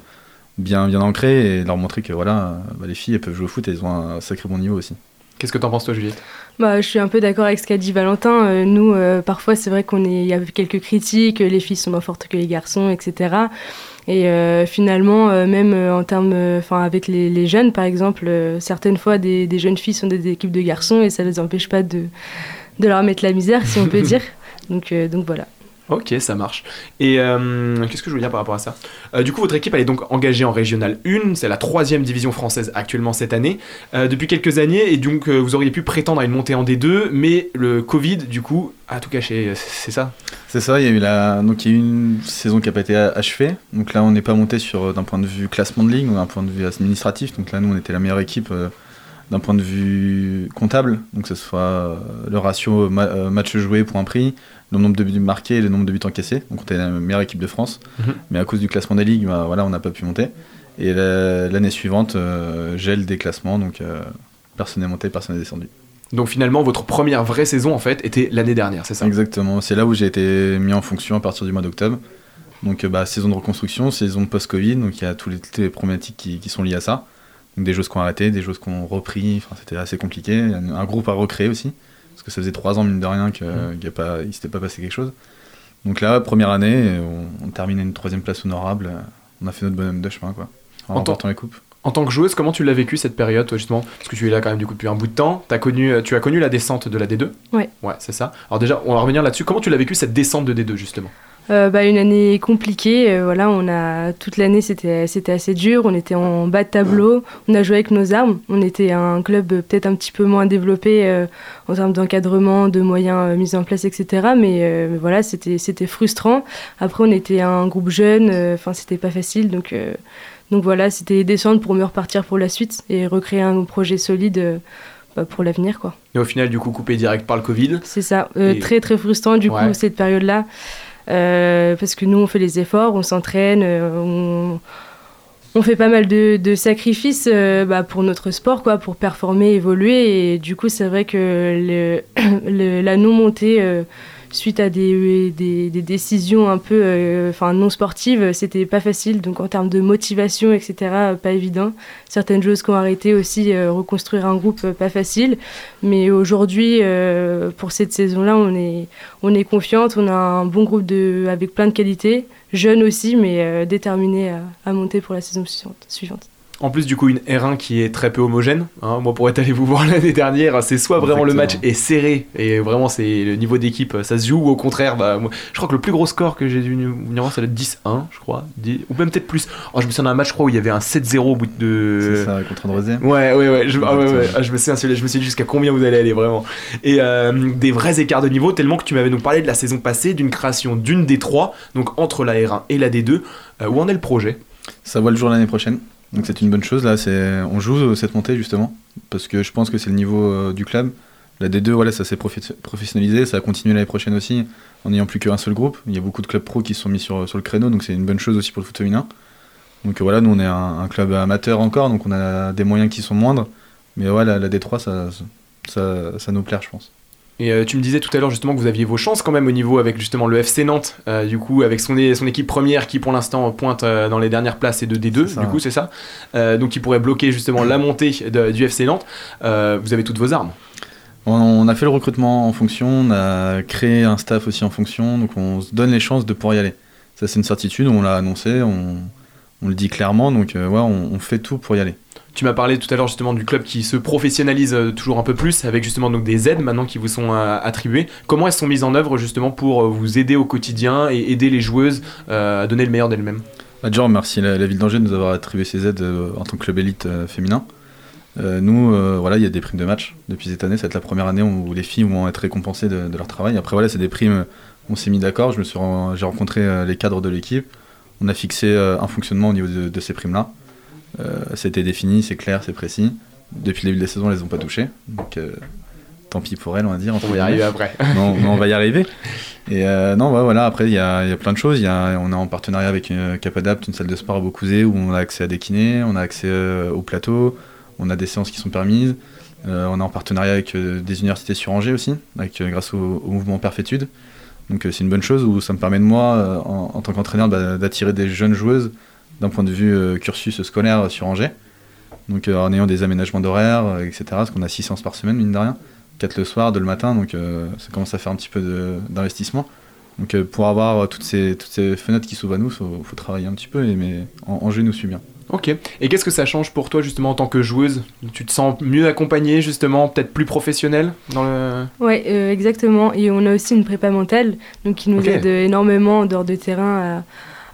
bien, bien ancrés et leur montrer que voilà, bah, les filles elles peuvent jouer au foot et elles ont un sacré bon niveau aussi. Qu'est-ce que t'en penses toi, Juliette? Bah, je suis un peu d'accord avec ce qu'a dit Valentin. Euh, nous, euh, parfois, c'est vrai qu'on est, il y a quelques critiques, les filles sont moins fortes que les garçons, etc. Et euh, finalement, euh, même euh, en termes, enfin, avec les, les jeunes, par exemple, certaines fois, des, des jeunes filles sont des équipes de garçons et ça ne les empêche pas de, de leur mettre la misère, si on peut dire. Donc, donc voilà. Ok, ça marche. Et euh, qu'est-ce que je voulais dire par rapport à ça? Euh, Du coup, votre équipe elle est donc engagée en Régional 1, c'est la troisième division française actuellement cette année, euh, depuis quelques années, et donc vous auriez pu prétendre à une montée en D2, mais le Covid, du coup, a tout caché, c'est ça? C'est ça, il y a eu la donc il y a eu une saison qui n'a pas été achevée. Donc là, on n'est pas monté sur d'un point de vue classement de ligue ou d'un point de vue administratif. Donc là, nous, on était la meilleure équipe d'un point de vue comptable. Donc que ce soit euh, le ratio ma- euh, match joué pour un prix, le nombre de buts marqués et le nombre de buts encaissés. Donc on était la meilleure équipe de France. Mhm. Mais à cause du classement des ligues, bah, voilà, on n'a pas pu monter. Et la- l'année suivante, euh, gel des classements. Donc euh, personne n'est monté, personne n'est descendu. Donc finalement, votre première vraie saison, en fait, était l'année dernière, c'est ça? Exactement, c'est là où j'ai été mis en fonction à partir du mois d'octobre. Donc euh, bah, saison de reconstruction, saison post-Covid, donc il y a les, toutes les problématiques qui, qui sont liées à ça. Donc des choses qui ont arrêté, des choses qui ont repris, enfin, c'était assez compliqué. A un, un groupe à recréer aussi, parce que ça faisait trois ans, mine de rien, qu'il n'y ne s'était pas passé quelque chose. Donc là, première année, on, on termine à une troisième place honorable, on a fait notre bonhomme de chemin, quoi, en, En tant- remportant les coupes. En tant que joueuse, comment tu l'as vécu cette période, toi, justement? Parce que tu es là quand même du coup depuis un bout de temps. As connu, euh, tu as connu la descente de la D2 Ouais. Ouais, c'est ça. Alors déjà, on va revenir là-dessus. Comment tu l'as vécu cette descente de D2 justement? Euh, bah, une année compliquée. euh, voilà, on a toute l'année c'était c'était assez dur. On était en bas de tableau. On a joué avec nos armes. On était un club euh, peut-être un petit peu moins développé euh, en termes d'encadrement, de moyens mis en place, etc. Mais voilà, c'était c'était frustrant. Après, on était un groupe jeune. Enfin, c'était pas facile. Donc donc voilà, c'était descendre pour mieux repartir pour la suite et recréer un projet solide bah, pour l'avenir, quoi. Et au final, du coup, coupé direct par le Covid. C'est ça, euh, Et- très très frustrant du Ouais. coup cette période-là, Euh, parce que nous on fait les efforts, on s'entraîne, euh, on, on fait pas mal de, de sacrifices euh, bah, pour notre sport, quoi, pour performer, évoluer, et du coup c'est vrai que le, la non-montée euh, suite à des, des, des décisions un peu euh, enfin non sportives, c'était pas facile, donc en termes de motivation, etc., euh, pas évident. Certaines choses qui ont arrêté aussi, euh, reconstruire un groupe, euh, pas facile. Mais aujourd'hui, euh, pour cette saison-là, on est, on est confiante, on a un bon groupe de, avec plein de qualités, jeunes aussi, mais euh, déterminés à, à monter pour la saison suivante. En plus, du coup, une R1 qui est très peu homogène. hein. Moi, pour être allé vous voir l'année dernière, c'est soit vraiment le match est serré et vraiment c'est le niveau d'équipe, ça se joue, ou au contraire, bah, moi, je crois que le plus gros score que j'ai dû venir voir, ça doit être 10-1, je crois, 10 ou même peut-être plus. Oh, je me souviens d'un match, je crois, où il y avait un 7-0 au bout de. C'est ça, contre André. Ouais, ouais, ouais. Je, ah ouais, ouais. Exactement. Ah, je me celui-là, je me suis dit jusqu'à combien vous allez aller vraiment. Et euh, des vrais écarts de niveau, tellement que tu m'avais donc parlé de la saison passée, d'une création d'une des trois, donc entre la R1 et la D2. Euh, où en est le projet? Ça voit le jour l'année prochaine. Donc c'est une bonne chose. Là, on joue euh, cette montée justement parce que je pense que c'est le niveau euh, du club. La D2, voilà, ça s'est professionnalisé, ça va continuer l'année prochaine aussi en n'ayant plus qu'un seul groupe. Il y a beaucoup de clubs pro qui sont mis sur, sur le créneau, donc c'est une bonne chose aussi pour le foot féminin. Donc voilà, nous on est un, club amateur encore, donc on a des moyens qui sont moindres. Mais ouais, la, la D3, ça, ça, ça nous plaire, je pense. Et euh, tu me disais tout à l'heure justement que vous aviez vos chances quand même au niveau avec justement le FC Nantes, euh, du coup avec son, son équipe première qui pour l'instant pointe euh, dans les dernières places et de D2, ça, du coup c'est ça, donc qui pourrait bloquer justement la montée de- du FC Nantes. Vous avez toutes vos armes. On, a fait le recrutement en fonction, on a créé un staff aussi en fonction, donc on se donne les chances de pouvoir y aller. Ça c'est une certitude, on l'a annoncé, on, on le dit clairement, donc ouais, on, on fait tout pour y aller. Tu m'as parlé tout à l'heure justement du club qui se professionnalise euh, toujours un peu plus avec justement donc des aides maintenant qui vous sont euh, attribuées. Comment elles sont mises en œuvre justement pour euh, vous aider au quotidien et aider les joueuses à donner le meilleur d'elles-mêmes? Bah, déjà, on la, ville d'Angers de nous avoir attribué ces aides en tant que club élite féminin. Nous, voilà, il y a des primes de match depuis cette année. Ça va être la première année où les filles vont être récompensées de, leur travail. Après, voilà, c'est des primes. On s'est mis d'accord. Je me suis, j'ai rencontré les cadres de l'équipe. On a fixé un fonctionnement au niveau de, de ces primes-là. Euh, c'était défini, c'est clair, c'est précis. Depuis le début de la saison, elles les ont pas touchées. Donc, euh, tant pis pour elles, on va dire. On va y arriver après. non, on va y arriver. Et euh, non, ouais, voilà, après, il y a, il y a plein de choses. Il y a, on est en partenariat avec Capadapt, une salle de sport à Beaucouzé, où on a accès à des kinés, on a accès euh, au plateau, on a des séances qui sont permises. Euh, on est en partenariat avec des universités sur Angers aussi, avec, grâce au, au mouvement Perfétude. Donc c'est une bonne chose où ça me permet de moi, en, en tant qu'entraîneur, bah, d'attirer des jeunes joueuses d'un point de vue euh, cursus scolaire sur Angers. Donc euh, en ayant des aménagements d'horaire, euh, etc. Parce qu'on a 6 séances par semaine, mine de rien. 4 le soir, 2 le matin, donc euh, ça commence à faire un petit peu d'investissement. Donc euh, pour avoir toutes ces, toutes ces fenêtres qui s'ouvrent à nous, il faut, faut travailler un petit peu, et, mais en, Angers nous suit bien. Ok. Et qu'est-ce que ça change pour toi justement en tant que joueuse? Tu te sens mieux accompagnée justement, peut-être plus professionnelle dans le... Ouais, euh, exactement. Et on a aussi une prépa mentale, donc qui nous aide énormément en dehors de terrain à,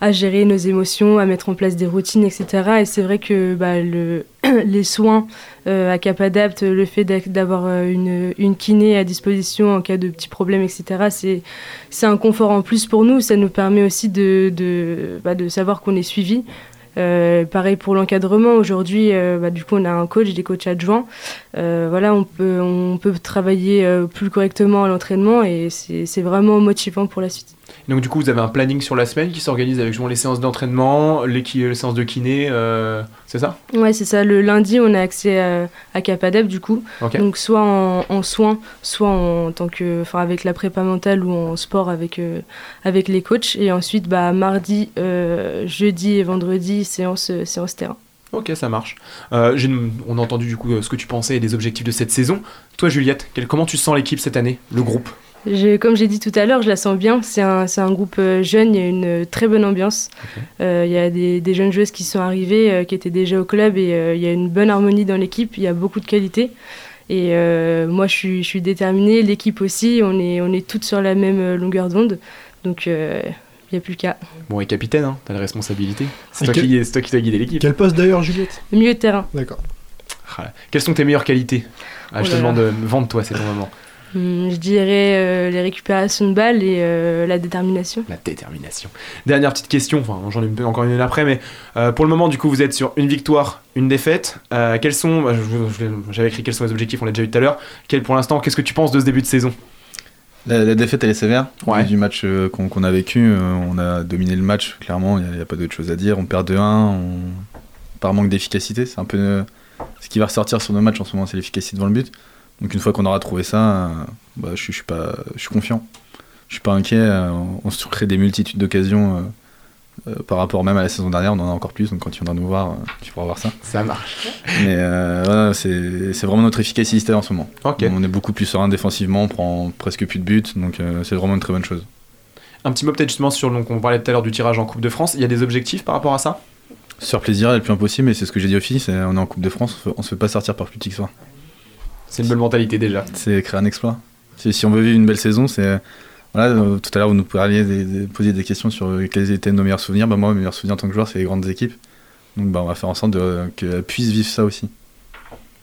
à gérer nos émotions, à mettre en place des routines, etc. Et c'est vrai que bah, le, les soins euh, à Capadapt, le fait d'avoir euh, une, kiné à disposition en cas de petits problèmes, etc., c'est un confort en plus pour nous. Ça nous permet aussi de, bah, savoir qu'on est suivi. Euh, pareil pour l'encadrement. Aujourd'hui, bah, du coup, on a un coach, des coachs adjoints. Voilà, on peut, on peut travailler plus correctement à l'entraînement et c'est vraiment motivant pour la suite. Donc du coup, vous avez un planning sur la semaine qui s'organise avec justement les séances d'entraînement, les, séances de kiné, euh, c'est ça? Ouais, c'est ça. Le lundi, on a accès à, à Capadep, du coup. Donc, soit en, en soins, soit en tant que, enfin, avec la prépa mentale ou en sport avec, euh, avec les coachs. Et ensuite, bah, mardi, euh, jeudi et vendredi, séance, euh, séance terrain. Ok, ça marche. Euh, on a entendu du coup euh, ce que tu pensais et des objectifs de cette saison. Toi, Juliette, quel- comment tu sens l'équipe cette année, le groupe? Comme j'ai dit tout à l'heure, je la sens bien. C'est un, c'est un groupe euh, jeune, il y a une très bonne ambiance. Euh, Il y a des, des jeunes joueuses qui sont arrivées, euh, qui étaient déjà au club, et euh, il y a une bonne harmonie dans l'équipe, il y a beaucoup de qualité. Et euh, moi, je suis, je suis déterminée, l'équipe aussi, on est, on est toutes sur la même longueur d'onde. Donc, euh, il n'y a plus qu'à. Bon, et capitaine, hein, t'as la responsabilité. C'est toi, quel- qui, c'est toi qui dois guider l'équipe. Quel poste d'ailleurs, Juliette? Milieu de terrain. D'accord. Ah. Quelles sont tes meilleures qualités? Ah, Je Oh te là demande là. de vendre toi, c'est ton moment. Hum, je dirais euh, les récupérations de balles et euh, la détermination. La détermination. Dernière petite question, enfin j'en ai encore une après, mais euh, pour le moment, du coup, vous êtes sur une victoire, une défaite. Euh, quels sont, bah, j'avais écrit quels sont les objectifs, on l'a déjà eu tout à l'heure. Quel pour l'instant, qu'est-ce que tu penses de ce début de saison? La, la défaite, elle est sévère. Ouais. Du match euh, qu'on a vécu, euh, on a dominé le match, clairement, il n'y a, pas d'autre chose à dire. On perd 2-1, on... par manque d'efficacité. C'est un peu euh, ce qui va ressortir sur nos matchs en ce moment, c'est l'efficacité devant le but. Donc une fois qu'on aura trouvé ça, euh, bah, je, suis- je suis pas, je suis confiant. Je suis pas inquiet. euh, on, se crée des multitudes d'occasions euh, euh, par rapport même à la saison dernière. On en a encore plus. Donc quand tu viendras nous voir, euh, tu pourras voir ça. Ça marche. Mais euh, voilà, c'est c'est vraiment notre efficacité en ce moment. On est beaucoup plus serein défensivement, on prend presque plus de buts, donc euh, c'est vraiment une très bonne chose. Un petit mot peut-être justement sur, donc on parlait tout à l'heure du tirage en Coupe de France. Il y a des objectifs par rapport à ça? Se faire plaisir est le plus impossible, et c'est ce que j'ai dit aux filles, c'est on est en Coupe de France, on se- fait pas sortir par plus petit que ça. C'est une belle mentalité déjà. C'est créer un exploit. Si, si on veut vivre une belle saison, c'est... Voilà, euh, tout à l'heure vous nous parliez, des, des- posiez des questions sur euh, quels étaient nos meilleurs souvenirs. Bah, moi, mes meilleurs souvenirs en tant que joueur, c'est les grandes équipes. Donc bah, on va faire en sorte qu'elles puissent vivre ça aussi.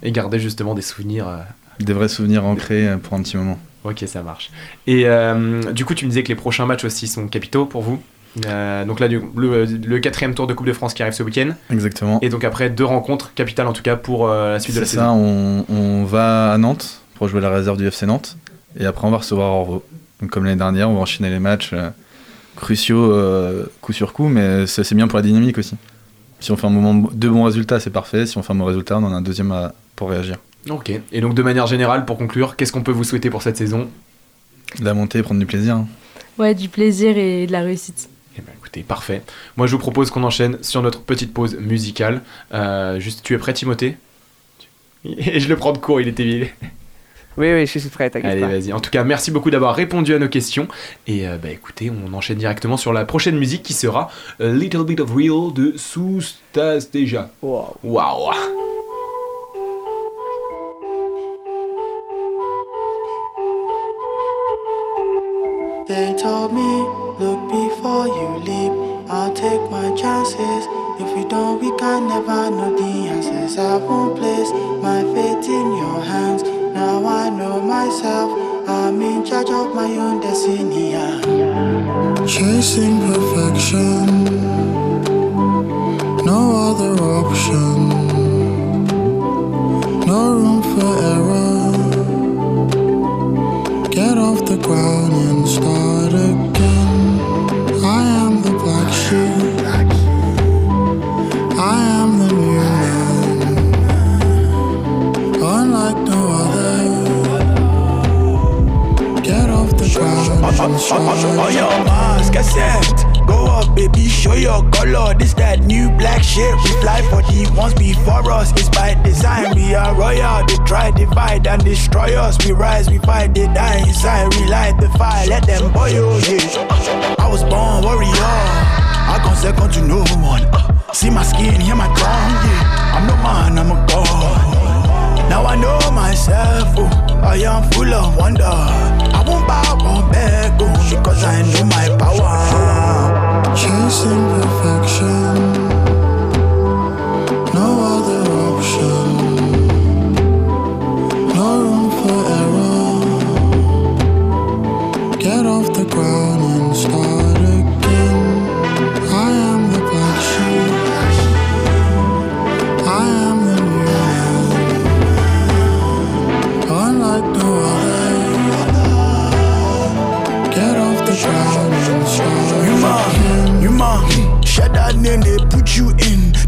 Et garder justement des souvenirs. euh, Des vrais souvenirs ancrés euh, pour un petit moment. Ok, ça marche. Et euh, du coup, tu me disais que les prochains matchs aussi sont capitaux pour vous. Euh, donc là, du, le, le quatrième tour de Coupe de France qui arrive ce week-end. Exactement. Et donc après, deux rencontres capitales en tout cas pour euh, la suite de la C'est ça, saison. on, on va à Nantes pour jouer la réserve du FC Nantes. Et après, on va recevoir Orvaux. Donc, comme l'année dernière, on va enchaîner les matchs euh, cruciaux euh, coup sur coup, mais c'est bien pour la dynamique aussi. Si on fait un moment de bons résultats, c'est parfait. Si on fait un bon résultat, on en a un deuxième à- pour réagir. Ok. Et donc de manière générale, pour conclure, qu'est-ce qu'on peut vous souhaiter pour cette saison? De la montée, prendre du plaisir. hein. Ouais, du plaisir et de la réussite. Écoutez, parfait. Moi, je vous propose qu'on enchaîne sur notre petite pause musicale. Euh, juste, tu es prêt, Timothée? Et je le prends de court, il était vide. Oui, oui, je suis prêt, t'inquiète Allez, vas-y. En tout cas, merci beaucoup d'avoir répondu à nos questions. Et euh, bah, écoutez, on enchaîne directement sur la prochaine musique qui sera A Little Bit of Real de Soustasteja. Wow. Waouh They told me, look before you leap. I'll take my chances. If we don't, we can never know the answers. I won't place my faith in your hands. Now I know myself. I'm in charge of my own destiny. Chasing perfection. No other option. No room for error. Get off the ground and start again. On your mask, accept. Go up, baby, show your color. This that new black shit. We fly for the ones before us. It's by design. We are royal. They try divide and destroy us. We rise, we fight, they die inside. We light the fire, let them boil. Yeah. I was born warrior. Second to no one. See my skin, hear my drum. Yeah. I'm no man, I'm a god. Now I know myself. Oh, I am full of wonder. I won't bow, won't beg, oh, because I know my power. Chasing perfection.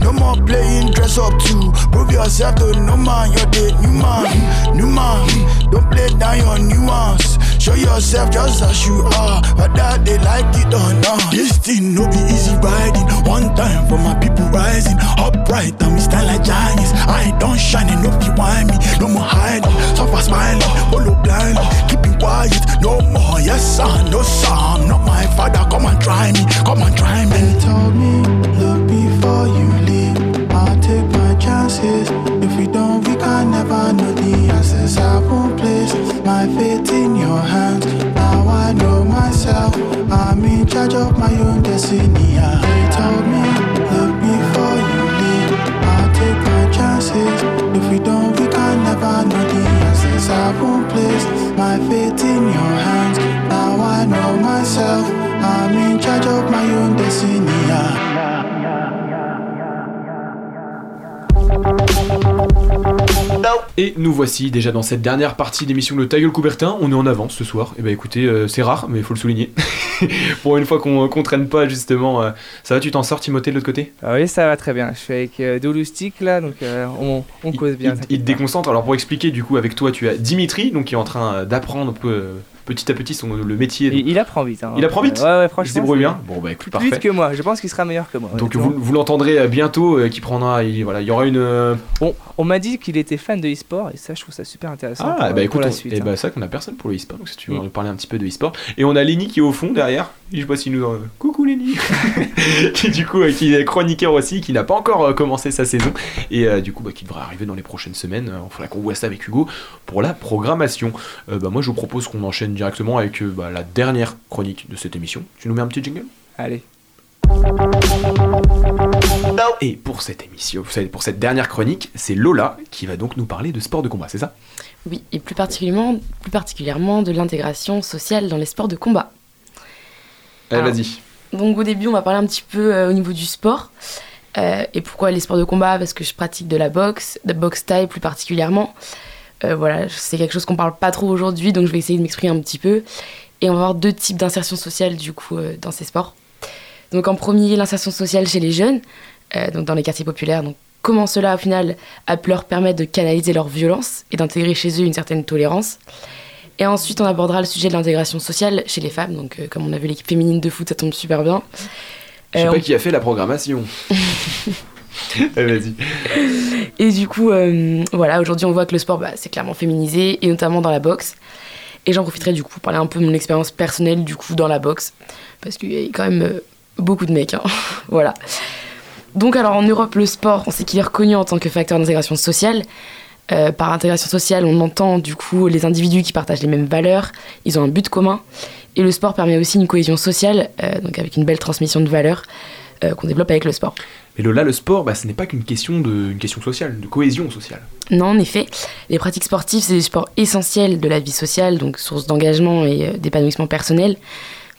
No more playing dress up too. Prove yourself to no man, you're the new man, new man. Don't play down your nuance. Show yourself just as you are, whether they like it or not. This thing no be easy riding. One time for my people rising upright and we stand like giants. I don't shine and no be whine me. No more hiding, suffer smiling, follow blindly, keeping quiet. No more, yes sir, no sir. I'm not my father. Come and try me, come and try I'm in charge of my own destiny. Et nous voici déjà dans cette dernière partie d'émission de Ta gueule Coubertin. On est en avance ce soir. Et bah écoutez, euh, c'est rare, mais il faut le souligner. Pour une fois qu'on qu'on traîne pas, justement. euh, ça va, tu t'en sors, Timothée, de l'autre côté? Ah oui, ça va très bien. Je suis avec euh, Douloustic là, donc euh, on, on cause bien. il, il te déconcentre. Alors pour expliquer, du coup, avec toi, tu as Dimitri, donc qui est en train euh, d'apprendre un peu, euh, petit à petit son, le métier. Il, il apprend vite. hein. Il apprend vite? Ouais, ouais, franchement. Il se débrouille bien? Bon, bah écoute, Plus parfait. vite que moi. Je pense qu'il sera meilleur que moi. Donc vous, vous l'entendrez euh, bientôt, euh, qui prendra, il, voilà, il y aura une. euh, On, on m'a dit qu'il était fan de e-sport et ça, je trouve ça super intéressant. Ah, pour, bah pour écoute, la on- suite. eh hein. bah, c'est vrai qu'on a personne pour le e-sport, donc si tu veux Mm. nous parler un petit peu de e-sport. Et on a Lenny qui est au fond derrière, je sais pas s'il nous en... Coucou Lenny Qui du coup, euh, qui est chroniqueur aussi, qui n'a pas encore euh, commencé sa saison, et euh, du coup, bah, qui devrait arriver dans les prochaines semaines. Il faudra qu'on voit ça avec Hugo pour la programmation. Bah, moi, je vous propose qu'on enchaîne directement avec bah, la dernière chronique de cette émission. Tu nous mets un petit jingle? Allez. Et pour cette émission, vous savez, pour cette dernière chronique, c'est Lola qui va donc nous parler de sport de combat, c'est ça? Oui, et plus particulièrement, plus particulièrement de l'intégration sociale dans les sports de combat. Allez, Alors, vas-y. Donc au début, on va parler un petit peu euh, au niveau du sport. Euh, et pourquoi les sports de combat Parce que je pratique de la boxe, de boxe taille plus particulièrement. Euh, voilà, c'est quelque chose qu'on parle pas trop aujourd'hui, donc je vais essayer de m'exprimer un petit peu. Et on va avoir deux types d'insertion sociale du coup dans ces sports. Donc en premier, l'insertion sociale chez les jeunes. Euh, donc dans les quartiers populaires. Donc comment cela, au final, a pu leur permettre de canaliser leur violence et d'intégrer chez eux une certaine tolérance? Et ensuite, on abordera le sujet de l'intégration sociale chez les femmes. Donc, euh, comme on a vu l'équipe féminine de foot, ça tombe super bien. Je sais Euh, pas on- qui a fait la programmation. Vas-y. Et du coup, euh, voilà, aujourd'hui, on voit que le sport, bah, c'est clairement féminisé, et notamment dans la boxe. Et j'en profiterai du coup pour parler un peu de mon expérience personnelle, du coup, dans la boxe. Parce qu'il y a quand même beaucoup de mecs. hein. voilà. Donc, alors, en Europe, le sport, on sait qu'il est reconnu en tant que facteur d'intégration sociale. Euh, par intégration sociale, on entend du coup les individus qui partagent les mêmes valeurs, ils ont un but commun. Et le sport permet aussi une cohésion sociale, euh, donc avec une belle transmission de valeurs euh, qu'on développe avec le sport. Mais Lola, le sport, bah, ce n'est pas qu'une question de, une question sociale, de cohésion sociale. Non, en effet, les pratiques sportives, c'est des sports essentiels de la vie sociale, donc source d'engagement et d'épanouissement personnel.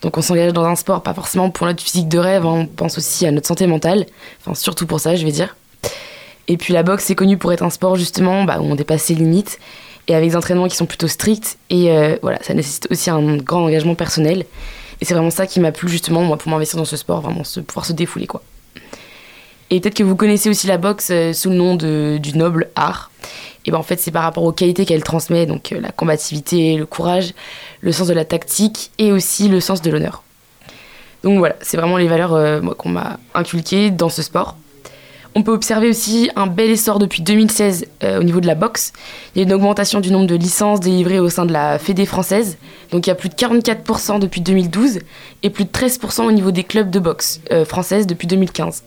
Donc on s'engage dans un sport, pas forcément pour notre physique de rêve, hein, on pense aussi à notre santé mentale, enfin surtout pour ça, je vais dire. Et puis la boxe, c'est connu pour être un sport justement bah, où on dépasse ses limites et avec des entraînements qui sont plutôt stricts. Et euh, voilà, ça nécessite aussi un grand engagement personnel. Et c'est vraiment ça qui m'a plu justement, moi, pour m'investir dans ce sport, vraiment pouvoir se défouler, quoi. Et peut-être que vous connaissez aussi la boxe euh, sous le nom de, du noble art. Et ben en fait, c'est par rapport aux qualités qu'elle transmet, donc euh, la combativité, le courage, le sens de la tactique et aussi le sens de l'honneur. Donc voilà, c'est vraiment les valeurs euh, qu'on m'a inculquées dans ce sport. On peut observer aussi un bel essor depuis 2016 euh, au niveau de la boxe. Il y a une augmentation du nombre de licences délivrées au sein de la Fédé française. Donc il y a plus de 44% depuis 2012 et plus de 13% au niveau des clubs de boxe françaises depuis 2015.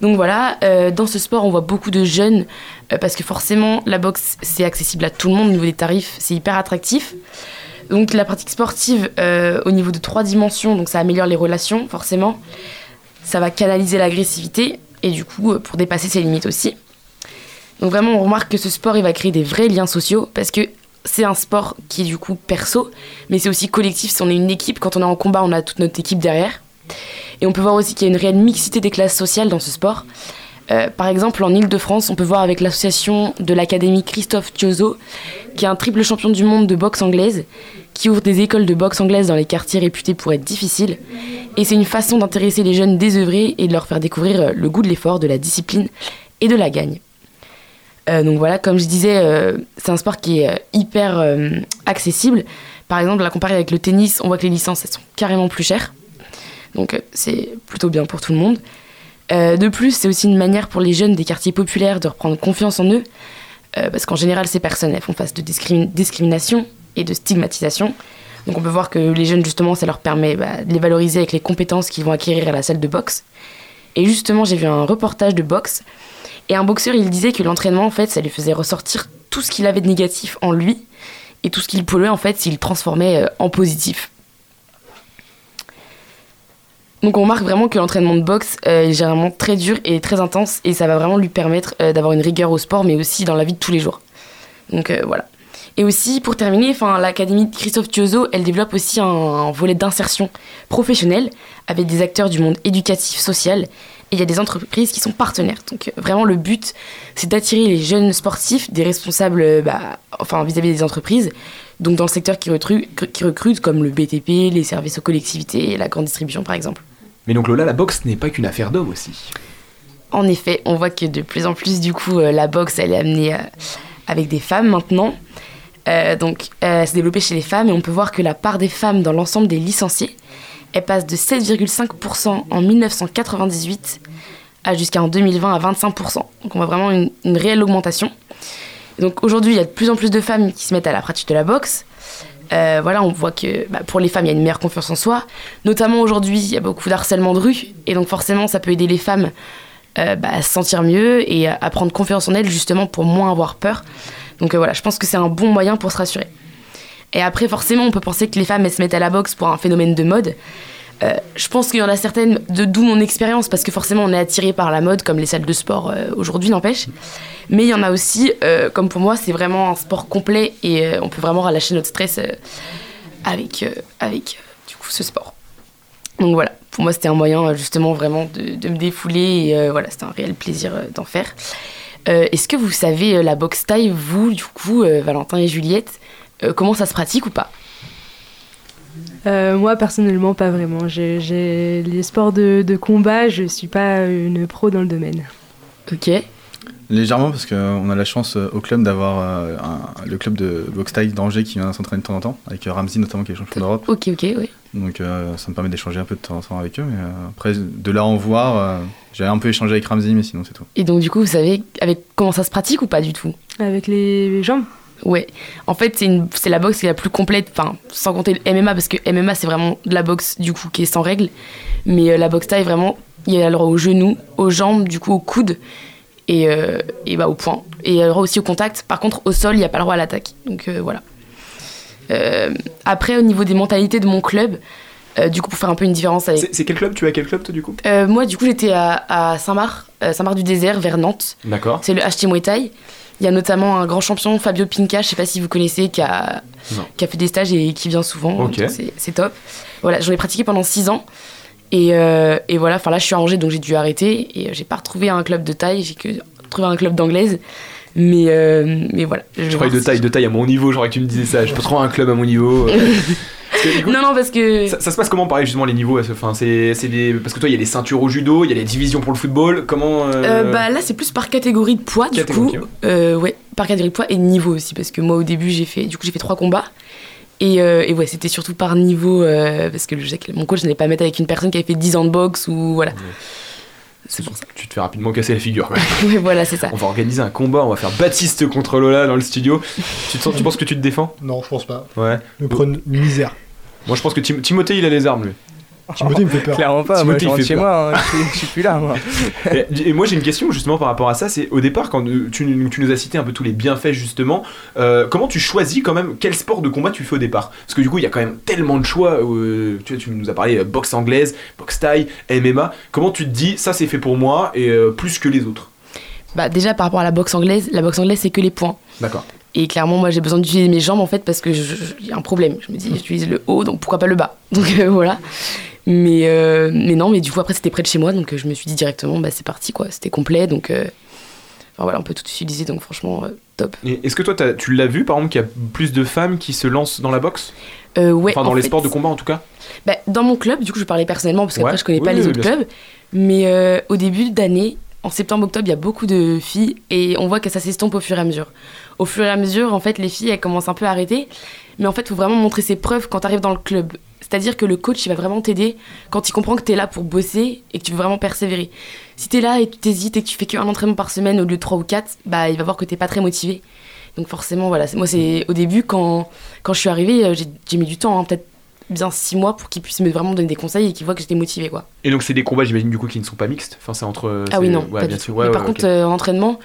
Donc voilà, euh, dans ce sport, on voit beaucoup de jeunes euh, parce que forcément, la boxe, c'est accessible à tout le monde au niveau des tarifs, c'est hyper attractif. Donc la pratique sportive euh, au niveau de trois dimensions, donc ça améliore les relations forcément, ça va canaliser l'agressivité et du coup pour dépasser ses limites aussi. Donc vraiment, on remarque que ce sport, il va créer des vrais liens sociaux parce que c'est un sport qui est du coup perso, mais c'est aussi collectif. Si on est une équipe, quand on est en combat, on a toute notre équipe derrière. Et on peut voir aussi qu'il y a une réelle mixité des classes sociales dans ce sport. Euh, par exemple, en Ile-de-France, on peut voir avec l'association de l'Académie Christophe Thiozo, qui est un triple champion du monde de boxe anglaise, qui ouvre des écoles de boxe anglaise dans les quartiers réputés pour être difficiles. Et c'est une façon d'intéresser les jeunes désœuvrés et de leur faire découvrir euh, le goût de l'effort, de la discipline et de la gagne. Euh, donc voilà, comme je disais, c'est un sport qui est hyper accessible. Par exemple, à comparer avec le tennis, on voit que les licences elles sont carrément plus chères. Donc euh, c'est plutôt bien pour tout le monde. Euh, de plus, c'est aussi une manière pour les jeunes des quartiers populaires de reprendre confiance en eux, euh, parce qu'en général, ces personnes elles font face de discrimi- discrimination et de stigmatisation. Donc on peut voir que les jeunes, justement, ça leur permet bah, de les valoriser avec les compétences qu'ils vont acquérir à la salle de boxe. Et justement, j'ai vu un reportage de boxe, et un boxeur, il disait que l'entraînement, en fait, ça lui faisait ressortir tout ce qu'il avait de négatif en lui, et tout ce qu'il polluait, en fait, s'il transformait en positif. Donc on remarque vraiment que l'entraînement de boxe euh, est généralement très dur et très intense et ça va vraiment lui permettre euh, d'avoir une rigueur au sport mais aussi dans la vie de tous les jours. Donc euh, voilà. Et aussi pour terminer, l'académie de Christophe Thiozo, elle développe aussi un, volet d'insertion professionnelle avec des acteurs du monde éducatif, social et il y a des entreprises qui sont partenaires. Donc vraiment le but c'est d'attirer les jeunes sportifs, des responsables bah, enfin vis-à-vis des entreprises donc dans le secteur qui recrute, qui recrute comme le BTP, les services aux collectivités et la grande distribution par exemple. Mais donc Lola, la boxe n'est pas qu'une affaire d'hommes aussi. En effet, on voit que de plus en plus, du coup, euh, la boxe, elle est amenée euh, avec des femmes maintenant. Euh, donc, euh, elle s'est développée chez les femmes et on peut voir que la part des femmes dans l'ensemble des licenciés, elle passe de 7,5% en 1998 à jusqu'à en 2020 à 25%. Donc, on voit vraiment une, une réelle augmentation. Donc, aujourd'hui, il y a de plus en plus de femmes qui se mettent à la pratique de la boxe. Euh, voilà, on voit que bah, pour les femmes, il y a une meilleure confiance en soi. Notamment aujourd'hui, il y a beaucoup d'harcèlement de rue. Et donc forcément, ça peut aider les femmes euh, bah, à se sentir mieux et à, à prendre confiance en elles justement pour moins avoir peur. Donc euh, voilà, je pense que c'est un bon moyen pour se rassurer. Et après, forcément, on peut penser que les femmes, elles se mettent à la boxe pour un phénomène de mode. Euh, je pense qu'il y en a certaines, de d'où mon expérience, parce que forcément on est attiré par la mode, comme les salles de sport euh, aujourd'hui n'empêche. Mais il y en a aussi, euh, comme pour moi, c'est vraiment un sport complet et on peut vraiment relâcher notre stress avec, avec du coup ce sport. Donc voilà, pour moi c'était un moyen justement vraiment de, de me défouler et voilà, c'était un réel plaisir d'en faire. Est-ce que vous savez la boxe taille, vous, du coup, Valentin et Juliette, comment ça se pratique ou pas? Euh, moi, personnellement, pas vraiment. J'ai, j'ai- Les sports de, de combat, je suis pas une pro dans le domaine. Ok. Légèrement, parce qu'on a la chance euh, au club d'avoir euh, un- le club de boxe taille d'Angers qui vient s'entraîner de temps en temps, avec Ramsey notamment qui est champion d'Europe. Ok, ok, oui. Donc euh, ça me permet d'échanger un peu de temps en temps avec eux. Mais euh, après, de là en voir, euh, j'ai un peu échangé avec Ramsey, mais sinon c'est tout. Et donc, du coup, vous savez avec comment ça se pratique ou pas du tout? Avec les jambes Ouais. En fait, c'est une- c'est la boxe qui est la plus complète, enfin, sans compter le MMA, parce que MMA, c'est vraiment de la boxe, du coup, qui est sans règles. Mais euh, la boxe taille, vraiment, il y a le droit aux genoux, aux jambes, du coup, aux coudes et, euh, et bah, au poing. Et il y a le droit aussi au contact. Par contre, au sol, il n'y a pas le droit à l'attaque. Donc, euh, voilà. Euh, après, au niveau des mentalités de mon club, euh, du coup, pour faire un peu une différence avec. C'est c'est quel club? Tu es à quel club toi du coup? Euh, moi, du coup, j'étais à, à Saint-Marc, euh, Saint-Marc-du-Désert, vers Nantes. D'accord. C'est le HT Muay Thai. Il y a notamment un grand champion, Fabio Pinca, je sais pas si vous connaissez, qui a, Non. qui a fait des stages et qui vient souvent. C'est- top. Voilà, j'en ai pratiqué pendant 6 ans. Et, euh, et voilà, enfin là, je suis à Angers, donc j'ai dû arrêter. Et euh, j'ai pas retrouvé un club de taille, j'ai que trouvé un club d'anglaise. Mais, euh, mais voilà. Je voir croyais de taille, de taille à mon niveau, j'aurais que tu me disais ça. Je peux trouver un club à mon niveau. euh. Que, coup, Non, non, parce que. ça, ça se passe comment pareil justement les niveaux enfin, c'est, des... Parce que toi il y a les ceintures au judo, il y a les divisions pour le football. Comment euh, Euh, bah là c'est plus par catégorie de poids du Catégorie, coup ok. Euh, ouais par catégorie de poids et niveau aussi parce que moi au début j'ai fait du coup j'ai fait trois combats et, et ouais c'était surtout par niveau parce que je sais que mon coach n'allait pas mettre avec une personne qui avait fait 10 ans de boxe ou voilà c'est pour ça. Tu te fais rapidement casser la figure. quoi. ouais voilà c'est ça On va organiser un combat, on va faire Baptiste contre Lola dans le studio. Tu, te sens- tu penses que tu te défends? Non, je pense pas. Ouais. Me prendre une misère. Moi je pense que Tim- Timothée il a les armes lui. Timothée me fait peur. Clairement pas, moi Timothée, je rentre chez peur. moi, hein, je, suis, je suis plus là moi. et, et moi j'ai une question justement par rapport à ça, c'est au départ quand euh, tu, tu nous as cité un peu tous les bienfaits justement, euh, comment tu choisis quand même quel sport de combat tu fais au départ? Parce que du coup il y a quand même tellement de choix, euh, tu, tu nous as parlé euh, boxe anglaise, boxe thaï, MMA, comment tu te dis ça c'est fait pour moi et euh, plus que les autres? Bah déjà par rapport à la boxe anglaise la boxe anglaise c'est que les points D'accord. et clairement moi j'ai besoin d'utiliser mes jambes en fait parce que a un problème je me dis j'utilise le haut donc pourquoi pas le bas? Donc euh, voilà mais euh, mais non mais du coup après c'était près de chez moi donc euh, je me suis dit directement bah c'est parti quoi c'était complet donc euh, enfin, voilà on peut tout utiliser donc franchement euh, top Est-ce que toi tu l'as vu par exemple qu'il y a plus de femmes qui se lancent dans la boxe? Ouais, Enfin dans en les fait, sports de combat en tout cas? Bah, dans mon club, du coup, je parlais personnellement parce qu'après, Ouais. je connais pas Oui, les oui, autres sûr. clubs. Mais au début d'année, en septembre-octobre, il y a beaucoup de filles et on voit que ça s'estompe au fur et à mesure. Au fur et à mesure, en fait, les filles, elles commencent un peu à arrêter. Mais en fait, il faut vraiment montrer ses preuves quand tu arrives dans le club. C'est-à-dire que le coach, il va vraiment t'aider quand il comprend que tu es là pour bosser et que tu veux vraiment persévérer. Si tu es là et tu t'hésites et que tu fais qu'un entraînement par semaine au lieu de 3 ou 4, bah, il va voir que tu pas très motivé. Donc forcément, voilà. Moi, c'est au début, quand, quand je suis arrivée, euh, j'ai mis du temps, hein, peut-être bien 6 mois pour qu'il puisse me vraiment donner des conseils et qu'il voit que j'étais motivée, quoi. Et donc c'est des combats j'imagine du coup qui ne sont pas mixtes? Enfin c'est entre... Ah oui, non, ouais, pas bien du sûr. tout. Ouais, Mais ouais, par contre, euh, en entraînement,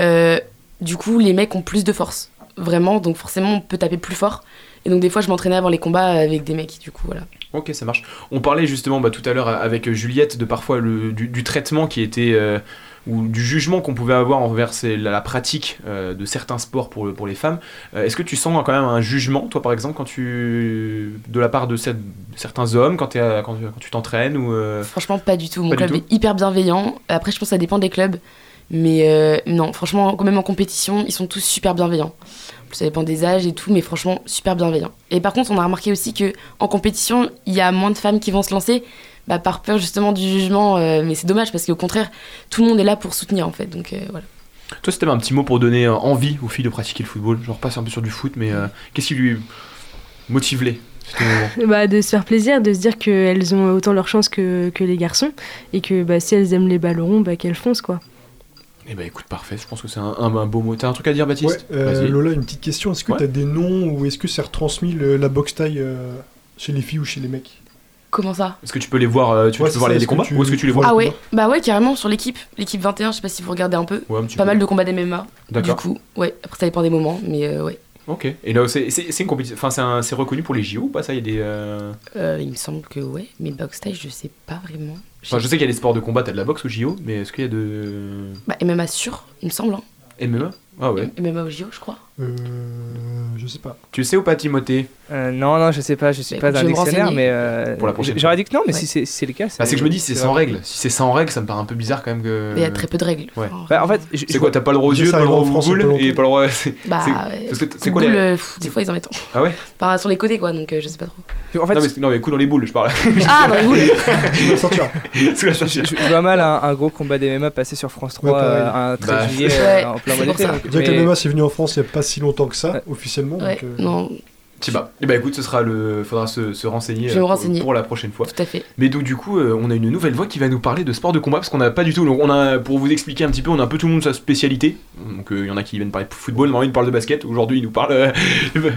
euh, du coup, les mecs ont plus de force. Vraiment, donc forcément, on peut taper plus fort. Et donc, des fois, je m'entraînais avant les combats avec des mecs, du coup, voilà. Ok, ça marche. On parlait justement bah, tout à l'heure avec Juliette de parfois le, du, du traitement qui était. euh, ou du jugement qu'on pouvait avoir envers ces- la, la pratique euh, de certains sports pour, pour les femmes. Euh, Est-ce que tu sens quand même un jugement, toi par exemple, quand tu, de la part de, cette- certains hommes quand, tu t'entraînes ou euh, Franchement, pas du tout. Mon Pas club est hyper bienveillant. Après, je pense que ça dépend des clubs. Mais euh, non, franchement, quand même en compétition, ils sont tous super bienveillants. Ça dépend des âges et tout, mais franchement, super bienveillants. Et par contre, on a remarqué aussi que en compétition, il y a moins de femmes qui vont se lancer bah, par peur justement du jugement. euh, mais c'est dommage parce qu'au contraire, tout le monde est là pour soutenir en fait. Donc euh, voilà. Toi, t'avais un petit mot pour donner envie aux filles de pratiquer le football, je repasse un peu sur du foot, mais euh, qu'est-ce qui lui motive les C'était. Bah, de se faire plaisir, de se dire qu'elles ont autant leur chance que, que les garçons et que bah, si elles aiment les ballons, bah, qu'elles foncent quoi. Eh ben écoute, parfait, je pense que c'est un, un- un beau mot. T'as un truc à dire, Ouais, Baptiste euh. Lola, une petite question. Est-ce que Ouais. tu as des noms ou est-ce que c'est retransmis le- la boxe taille euh, chez les filles ou chez les mecs? Comment ça? Est-ce que tu peux les voir, euh, tu, Ouais, tu peux voir ça, les, combats tu- Ou est-ce que tu les vois Ah ouais, bah ouais, carrément sur l'équipe. L'équipe 21, je sais pas si vous regardez un peu. Ouais, un petit Pas peu. mal de combats d'MMA. Du D'accord. coup, ouais, après ça dépend des moments, mais euh, ouais. Ok. Et là, c'est une compétition. Enfin, c'est reconnu pour les JO ou pas ça Il y a des. euh, Euh, il me semble que ouais, mais box style, je sais pas vraiment. Enfin, je sais qu'il y a des sports de combat, t'as de la boxe au JO, mais est-ce qu'il y a de. Bah MMA sûr, il me semble. Hein. MMA Ah ouais. MMA au JO, je crois. Euh, je sais pas. Tu sais ou pas, Timothée? Euh, non, non, je sais pas, je suis Bah, pas écoute, un dictionnaire, mais euh, Pour la prochaine j'aurais dit que non, mais Ouais. si c'est si le cas, Bah, c'est que je me dis, c'est sans règles. Si c'est sans règles, ça me paraît un peu bizarre quand même que. Mais il y a très peu de règles. Ouais. Bah, en fait, C'est quoi T'as pas le droit aux yeux, pas le droit aux boules pas et pas le droit. c'est- Bah, c'est- quoi les. Euh, des fois ils en mettent. Ah ouais? Par sur les côtés quoi, donc euh, je sais pas trop. En fait, Non, mais, mais coup dans les boules, je parle. Ah, dans les boules Je vois mal un, gros combat des MMA passer sur France 3 Ouais, pareil. euh, un 13 Bah, juillet en plein mois pour d'été. ça. donc- Dire que mais- le MMA c'est venu en France il n'y a pas si longtemps que ça, Ouais. officiellement. Ouais, donc, euh, non, Je sais pas. Et bah écoute, ce sera le. Faudra se, se renseigner, Je vais me euh, pour- renseigner. pour la prochaine fois. tout à fait. Mais donc du coup, euh, on a une nouvelle voix qui va nous parler de sport de combat parce qu'on n'a pas du tout. donc, on a, pour vous expliquer un petit peu, on a un peu tout le monde sa spécialité. Donc euh, il y en a qui viennent parler de football, normalement il parle de basket. Aujourd'hui, il nous parle, euh,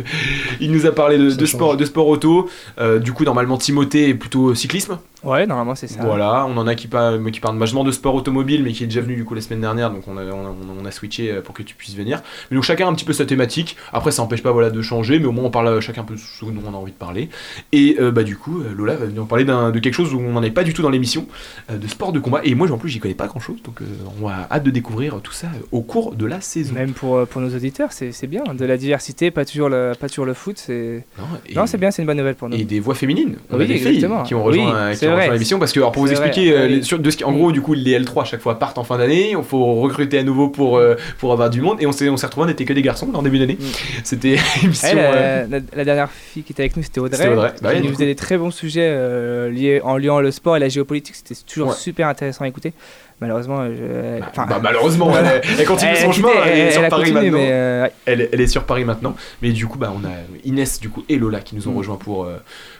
il nous a parlé de, de sport, de sport auto. Euh, du coup, normalement, Timothée est plutôt cyclisme. Ouais, normalement c'est ça. Voilà, on en a qui, parlent qui parlent vachement de sport automobile, mais qui est déjà venu du coup la semaine dernière, donc on a, on a, on a switché euh, pour que tu puisses venir. Mais donc chacun a un petit peu sa thématique. Après, ça n'empêche pas voilà de changer, mais au moins on parle chacun un peu ce dont on a envie de parler. Et euh, bah du coup, euh, Lola va venir parler d'un- de quelque chose où on n'en est pas du tout dans l'émission, euh, de sport de combat. Et moi, en plus, j'y connais pas grand chose, donc euh, on a hâte de découvrir tout ça au cours de la saison. Même pour, pour nos auditeurs, c'est bien. De la diversité, pas toujours le, pas toujours le foot. c'est Non, Non, c'est bien, c'est une bonne nouvelle pour nous. et des voix féminines. On a Oui, des filles qui ont rejoint, Oui, vrai. l'émission parce que alors, pour vous vrai, expliquer, euh, oui. les- sur- de ce qui- en gros du coup les L3 à chaque fois partent en fin d'année, il faut recruter à nouveau pour euh, pour avoir du monde et on s'est on s'est retrouvé on était que des garçons en début d'année. C'était une émission. Elle, euh, la, la dernière fille qui était avec nous, c'était Audrey. Audrey. Bah nous faisait des très bons sujets euh, liés, en liant le sport et la géopolitique. C'était toujours Ouais. super intéressant à écouter. Malheureusement, je- enfin, bah, malheureusement, elle, elle continue Elle son quitté, chemin, elle, est elle- sur elle Paris continué, maintenant. mais, euh, elle, elle est sur Paris maintenant. Mais du coup, bah, on a Inès du coup et Lola qui nous ont Mm. rejoints pour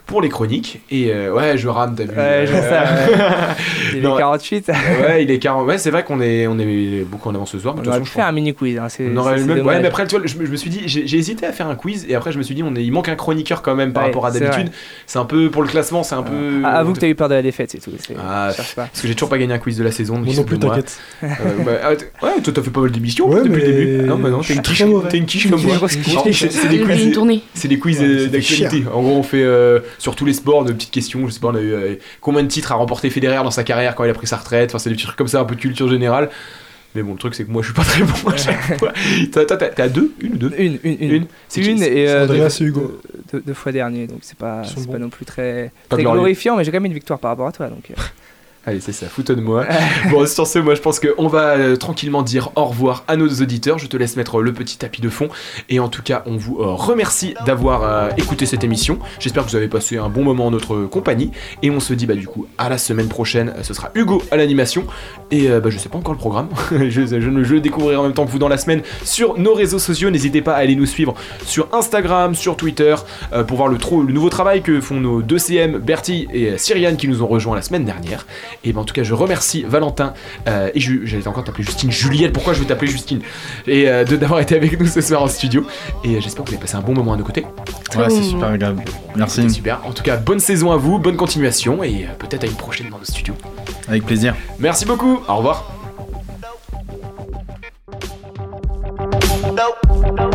pour les chroniques. Et euh, ouais, je rame, t'as vu. Ouais, je vois ça, ouais. Il est Non, 48. ouais, il est 40. Ouais, c'est vrai qu'on est on est beaucoup en avance ce soir. mais On aurait pense- un mini quiz. Hein, c'est- On aurait c'est- même- ouais, mais après, tu vois, je, me- je me suis dit, j'ai j'ai hésité à faire un quiz et après, je me suis dit, on est, il manque un chroniqueur quand même par Ouais, rapport à d'habitude. C'est un peu pour le classement, c'est un peu. Ah, avoue que t'as eu peur de la défaite, c'est tout. c'est- Ah, parce que j'ai toujours pas gagné un quiz de la saison. donc Moi non plus, t'inquiète. Euh, bah, ah, ouais, toi t'as fait pas mal d'émissions depuis le mais début. Ah non, bah non, je t'es une quiche, très mauvais. t'es une quiche comme moi. c'est des quiz, une tournée. c'est des quiz euh, fait d'actualité. En gros, on fait euh, sur tous les sports de petites questions. Je sais pas, on a eu euh, combien de titres a remporté Federer dans sa carrière quand il a pris sa retraite. Enfin, c'est des petits trucs comme ça, un peu de culture générale. Mais bon, le truc c'est que moi je suis pas très bon à chaque fois. Toi, t'es à deux? Une ou deux? Une, une, une. Une? C'est une et euh, deux, et Hugo. deux- deux fois dernier, donc c'est pas, pas non plus très, très glorifiant, mais j'ai quand même une victoire par rapport à toi. Donc, euh. Allez, c'est ça, foutonne moi. bon, sur ce, moi je pense qu'on va euh, tranquillement dire au revoir à nos auditeurs. Je te laisse mettre le petit tapis de fond. Et en tout cas, on vous euh, remercie d'avoir euh, écouté cette émission. J'espère que vous avez passé un bon moment en notre compagnie. Et on se dit, bah du coup, à la semaine prochaine. Ce sera Hugo à l'animation. Et euh, bah, je sais pas encore le programme. je, le découvrirai en même temps que vous dans la semaine sur nos réseaux sociaux. N'hésitez pas à aller nous suivre sur Instagram, sur Twitter, euh, pour voir le, le nouveau travail que font nos deux CM, Bertie et euh, Cyriane, qui nous ont rejoints la semaine dernière. Et ben en tout cas, je remercie Valentin euh, et j'allais encore t'appeler Justine Juliette. Pourquoi je vais t'appeler Justine? Et euh, de d'avoir été avec nous ce soir en studio. Et euh, j'espère que vous avez passé un bon moment à nos côtés. Ouais, c'est super agréable. C'était Merci. super. En tout cas, bonne saison à vous, bonne continuation et euh, peut-être à une prochaine dans nos studios. Avec plaisir. Merci beaucoup. Au revoir. Nope.